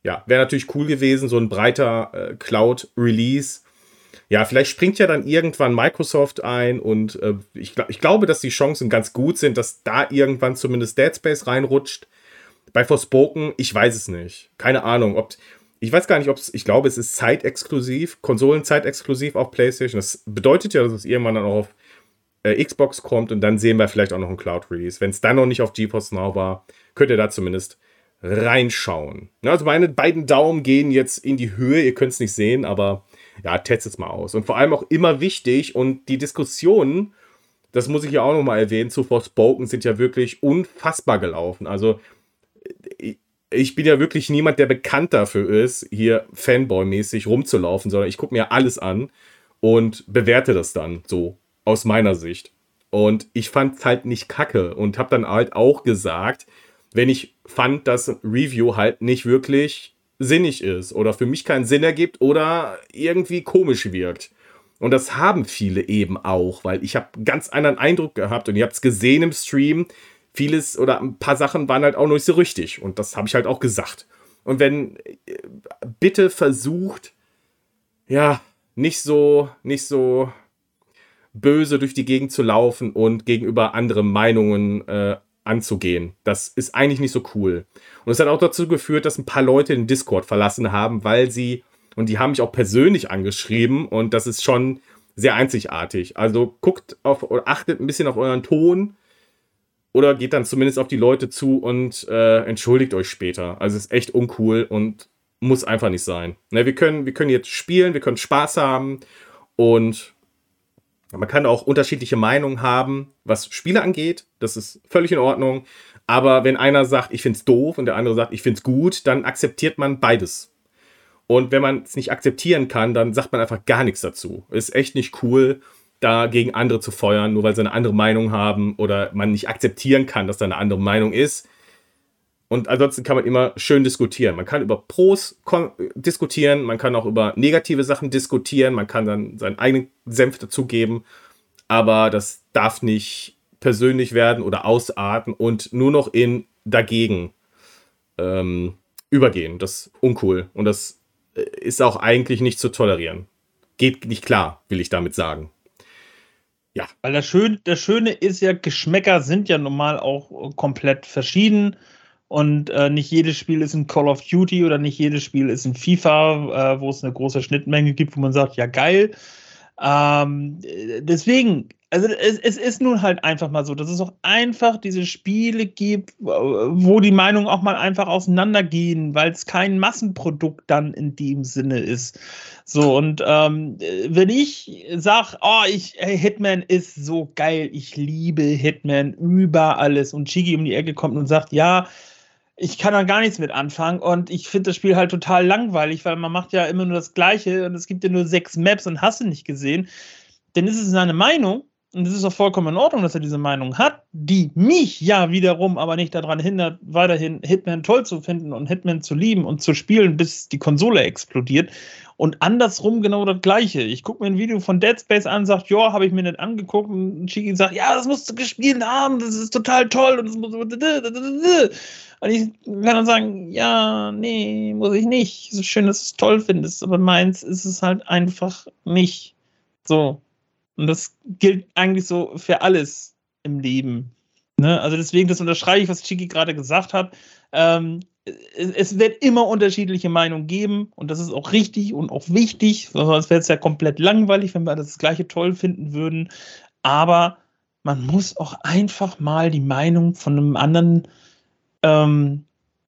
Ja, wäre natürlich cool gewesen, so ein breiter äh, Cloud-Release. Ja, vielleicht springt ja dann irgendwann Microsoft ein und äh, ich, ich glaube, dass die Chancen ganz gut sind, dass da irgendwann zumindest Dead Space reinrutscht. Bei Forspoken, ich weiß es nicht. Keine Ahnung, ob. Ich weiß gar nicht, ob es. Ich glaube, es ist zeitexklusiv, Konsolenzeit-exklusiv auf PlayStation. Das bedeutet ja, dass es irgendwann dann auch auf äh, Xbox kommt und dann sehen wir vielleicht auch noch ein Cloud-Release. Wenn es dann noch nicht auf GeForce Now war, könnt ihr da zumindest reinschauen. Also meine beiden Daumen gehen jetzt in die Höhe, ihr könnt es nicht sehen, aber ja, testet es mal aus. Und vor allem auch immer wichtig und die Diskussionen, das muss ich ja auch nochmal erwähnen, zu Forspoken sind ja wirklich unfassbar gelaufen. Also ich- ich bin ja wirklich niemand, der bekannt dafür ist, hier Fanboy-mäßig rumzulaufen, sondern ich gucke mir alles an und bewerte das dann so aus meiner Sicht. Und ich fand es halt nicht kacke und habe dann halt auch gesagt, wenn ich fand, dass Review halt nicht wirklich sinnig ist oder für mich keinen Sinn ergibt oder irgendwie komisch wirkt. Und das haben viele eben auch, weil ich habe ganz anderen Eindruck gehabt und ihr habt es gesehen im Stream. Vieles oder ein paar Sachen waren halt auch noch nicht so richtig und das habe ich halt auch gesagt. Und wenn äh, bitte versucht, ja, nicht so, nicht so böse durch die Gegend zu laufen und gegenüber anderen Meinungen äh, anzugehen. Das ist eigentlich nicht so cool. Und es hat auch dazu geführt, dass ein paar Leute den Discord verlassen haben, weil sie, und die haben mich auch persönlich angeschrieben und das ist schon sehr einzigartig. Also guckt auf oder achtet ein bisschen auf euren Ton oder geht dann zumindest auf die Leute zu und äh, entschuldigt euch später. Also ist echt uncool und muss einfach nicht sein. Ne, wir, können, wir können jetzt spielen, wir können Spaß haben und man kann auch unterschiedliche Meinungen haben, was Spiele angeht. Das ist völlig in Ordnung. Aber wenn einer sagt, ich finde es doof und der andere sagt, ich finde es gut, dann akzeptiert man beides. Und wenn man es nicht akzeptieren kann, dann sagt man einfach gar nichts dazu. Ist echt nicht cool, da gegen andere zu feuern, nur weil sie eine andere Meinung haben oder man nicht akzeptieren kann, dass da eine andere Meinung ist. Und ansonsten kann man immer schön diskutieren. Man kann über Pros diskutieren, man kann auch über negative Sachen diskutieren, man kann dann seinen eigenen Senf dazugeben. Aber das darf nicht persönlich werden oder ausarten und nur noch in dagegen ähm, übergehen. Das ist uncool. Und das äh, ist auch eigentlich nicht zu tolerieren. Geht nicht klar, will ich damit sagen. Ja. Weil das, Schön, das Schöne ist ja, Geschmäcker sind ja normal auch komplett verschieden. Und äh, nicht jedes Spiel ist ein Call of Duty oder nicht jedes Spiel ist ein FIFA, äh, wo es eine große Schnittmenge gibt, wo man sagt, ja geil. Ähm, deswegen, also es, es, ist nun halt einfach mal so, dass es auch einfach diese Spiele gibt, wo die Meinungen auch mal einfach auseinandergehen, weil es kein Massenprodukt dann in dem Sinne ist. So, und ähm, wenn ich sage, oh, ich, hey, Hitman ist so geil, ich liebe Hitman über alles und Chigi um die Ecke kommt und sagt, ja, ich kann da gar nichts mit anfangen und ich finde das Spiel halt total langweilig, weil man macht ja immer nur das Gleiche und es gibt ja nur sechs Maps und hast du nicht gesehen. Dann ist es seine Meinung und es ist auch vollkommen in Ordnung, dass er diese Meinung hat, die mich ja wiederum aber nicht daran hindert, weiterhin Hitman toll zu finden und Hitman zu lieben und zu spielen, bis die Konsole explodiert. Und andersrum genau das Gleiche. Ich gucke mir ein Video von Dead Space an, sagt, ja, habe ich mir nicht angeguckt. Und Chiki sagt, ja, das musst du gespielt haben, das ist total toll. Und, das muss und ich kann dann sagen, ja, nee, muss ich nicht. Es ist schön, dass du es toll findest, aber meins ist es halt einfach nicht. So. Und das gilt eigentlich so für alles im Leben. Ne? Also deswegen, das unterschreibe ich, was Chiki gerade gesagt hat. Ähm, es wird immer unterschiedliche Meinungen geben und das ist auch richtig und auch wichtig, sonst wäre es ja komplett langweilig, wenn wir das gleiche toll finden würden. Aber man muss auch einfach mal die Meinung von einem anderen ähm,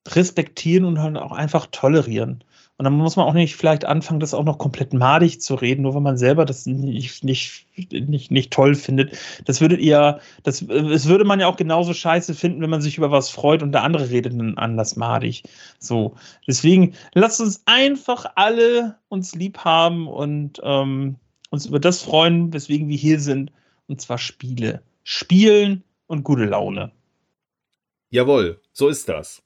respektieren und halt auch einfach tolerieren. Und dann muss man auch nicht vielleicht anfangen, das auch noch komplett madig zu reden, nur weil man selber das nicht, nicht, nicht, nicht toll findet. Das würdet ihr, das, das würde man ja auch genauso scheiße finden, wenn man sich über was freut und der andere redet dann anders madig. So. Deswegen lasst uns einfach alle uns lieb haben und ähm, uns über das freuen, weswegen wir hier sind. Und zwar Spiele. Spielen und gute Laune. Jawohl, so ist das.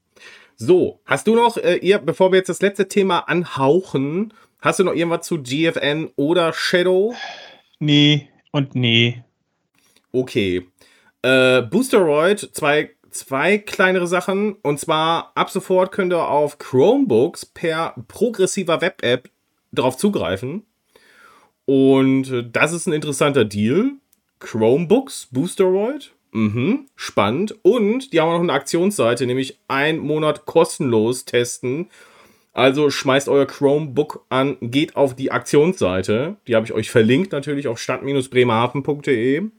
So, hast du noch, äh, ihr, bevor wir jetzt das letzte Thema anhauchen, hast du noch irgendwas zu GFN oder Shadow? Nee und nee. Okay. Äh, Boosteroid, zwei, zwei kleinere Sachen. Und zwar ab sofort könnt ihr auf Chromebooks per progressiver Web-App darauf zugreifen. Und äh, das ist ein interessanter Deal. Chromebooks, Boosteroid. Mhm, spannend. Und die haben noch eine Aktionsseite, nämlich ein Monat kostenlos testen. Also schmeißt euer Chromebook an, geht auf die Aktionsseite. Die habe ich euch verlinkt natürlich auf stadt-bremerhaven.de.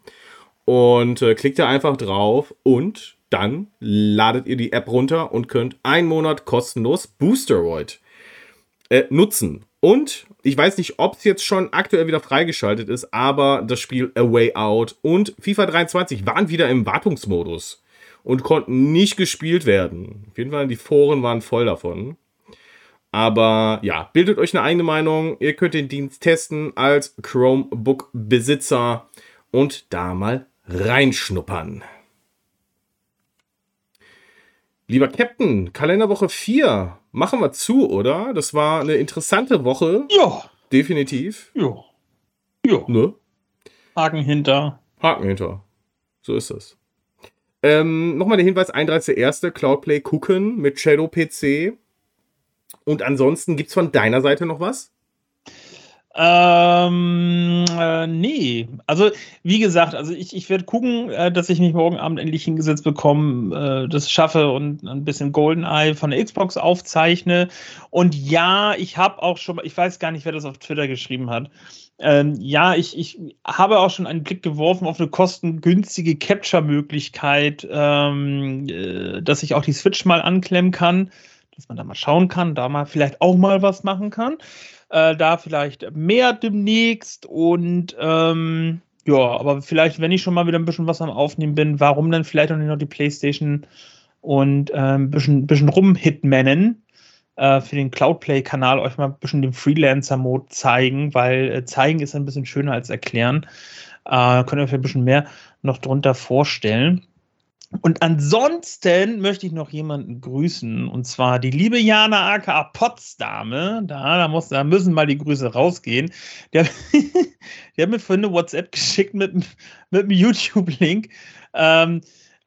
Und äh, klickt da einfach drauf und dann ladet ihr die App runter und könnt einen Monat kostenlos Boosteroid äh, nutzen. Und ich weiß nicht, ob es jetzt schon aktuell wieder freigeschaltet ist, aber das Spiel A Way Out und FIFA 23 waren wieder im Wartungsmodus und konnten nicht gespielt werden. Auf jeden Fall, die Foren waren voll davon. Aber ja, bildet euch eine eigene Meinung. Ihr könnt den Dienst testen als Chromebook-Besitzer und da mal reinschnuppern. Lieber Captain, Kalenderwoche 4 machen wir zu, oder? Das war eine interessante Woche. Ja. Definitiv. Ja. Ja. Ne? Haken hinter. Haken hinter. So ist das. Ähm, Nochmal der Hinweis: 31.01. Cloudplay gucken mit Shadow PC. Und ansonsten gibt es von deiner Seite noch was? Ähm, äh, nee. Also, wie gesagt, also ich, ich werde gucken, äh, dass ich mich morgen Abend endlich hingesetzt bekomme, äh, das schaffe und ein bisschen GoldenEye von der Xbox aufzeichne. Und ja, ich habe auch schon, ich weiß gar nicht, wer das auf Twitter geschrieben hat. Ähm, ja, ich, ich habe auch schon einen Blick geworfen auf eine kostengünstige Capture-Möglichkeit, ähm, äh, dass ich auch die Switch mal anklemmen kann dass man da mal schauen kann, da mal vielleicht auch mal was machen kann. Äh, da vielleicht mehr demnächst und ähm, ja, aber vielleicht, wenn ich schon mal wieder ein bisschen was am Aufnehmen bin, warum dann vielleicht auch nicht noch die Playstation und äh, ein bisschen, bisschen rumhitmannen äh, für den Cloudplay-Kanal euch mal ein bisschen den Freelancer-Mode zeigen, weil äh, zeigen ist ein bisschen schöner als erklären. Äh, könnt ihr euch ein bisschen mehr noch drunter vorstellen. Und ansonsten möchte ich noch jemanden grüßen, und zwar die liebe Jana aka Potsdame. Da, da, muss, da müssen mal die Grüße rausgehen. Die hat, *laughs* die hat mir vorhin eine WhatsApp geschickt mit, mit einem YouTube-Link. Ähm,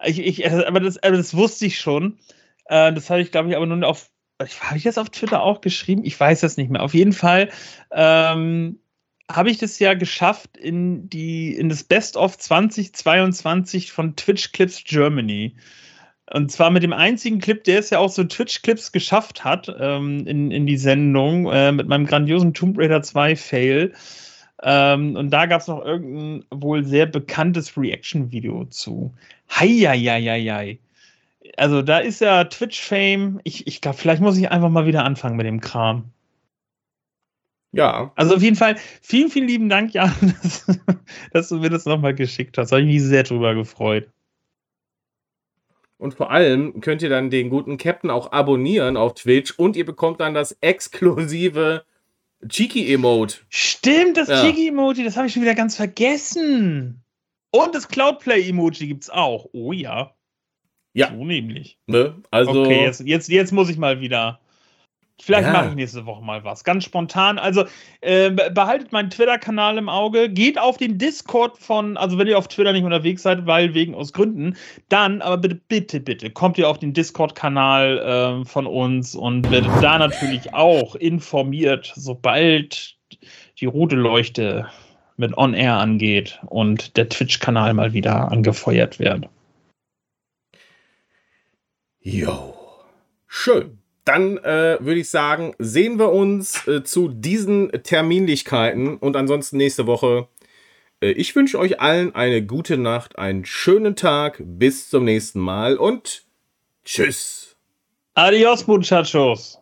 ich, ich, aber, das, das wusste ich schon. Äh, das habe ich, glaube ich, aber nur auf. Habe ich das auf Twitter auch geschrieben? Ich weiß das nicht mehr. Auf jeden Fall ähm, habe ich das ja geschafft in die in das Best of 2022 von Twitch Clips Germany. Und zwar mit dem einzigen Clip, der es ja auch so Twitch-Clips geschafft hat ähm, in, in die Sendung, äh, mit meinem grandiosen Tomb Raider 2 Fail. Ähm, und da gab es noch irgendein wohl sehr bekanntes Reaction-Video zu. Heieieiei. Also da ist ja Twitch-Fame. Ich, ich glaube, vielleicht muss ich einfach mal wieder anfangen mit dem Kram. Ja. Also auf jeden Fall vielen, vielen lieben Dank, Jan, *laughs* dass, dass du mir das nochmal geschickt hast. Da habe ich mich sehr drüber gefreut. Und vor allem könnt ihr dann den guten Captain auch abonnieren auf Twitch und ihr bekommt dann das exklusive Cheeky-Emote. Stimmt, das ja. Cheeky-Emoji, das habe ich schon wieder ganz vergessen. Und das Cloudplay-Emoji gibt es auch. Oh ja. Ja. So nämlich. Ne? Also okay, jetzt, jetzt, jetzt muss ich mal wieder Vielleicht ja. mache ich nächste Woche mal was. Ganz spontan. Also äh, behaltet meinen Twitter-Kanal im Auge. Geht auf den Discord von, also wenn ihr auf Twitter nicht unterwegs seid, weil wegen aus Gründen, dann aber bitte, bitte, bitte, kommt ihr auf den Discord-Kanal äh, von uns und werdet da natürlich auch informiert, sobald die rote Leuchte mit On Air angeht und der Twitch-Kanal mal wieder angefeuert wird. Jo. Schön dann äh, würde ich sagen, sehen wir uns äh, zu diesen Terminlichkeiten und ansonsten nächste Woche. Äh, ich wünsche euch allen eine gute Nacht, einen schönen Tag, bis zum nächsten Mal und tschüss. Adios, muchachos.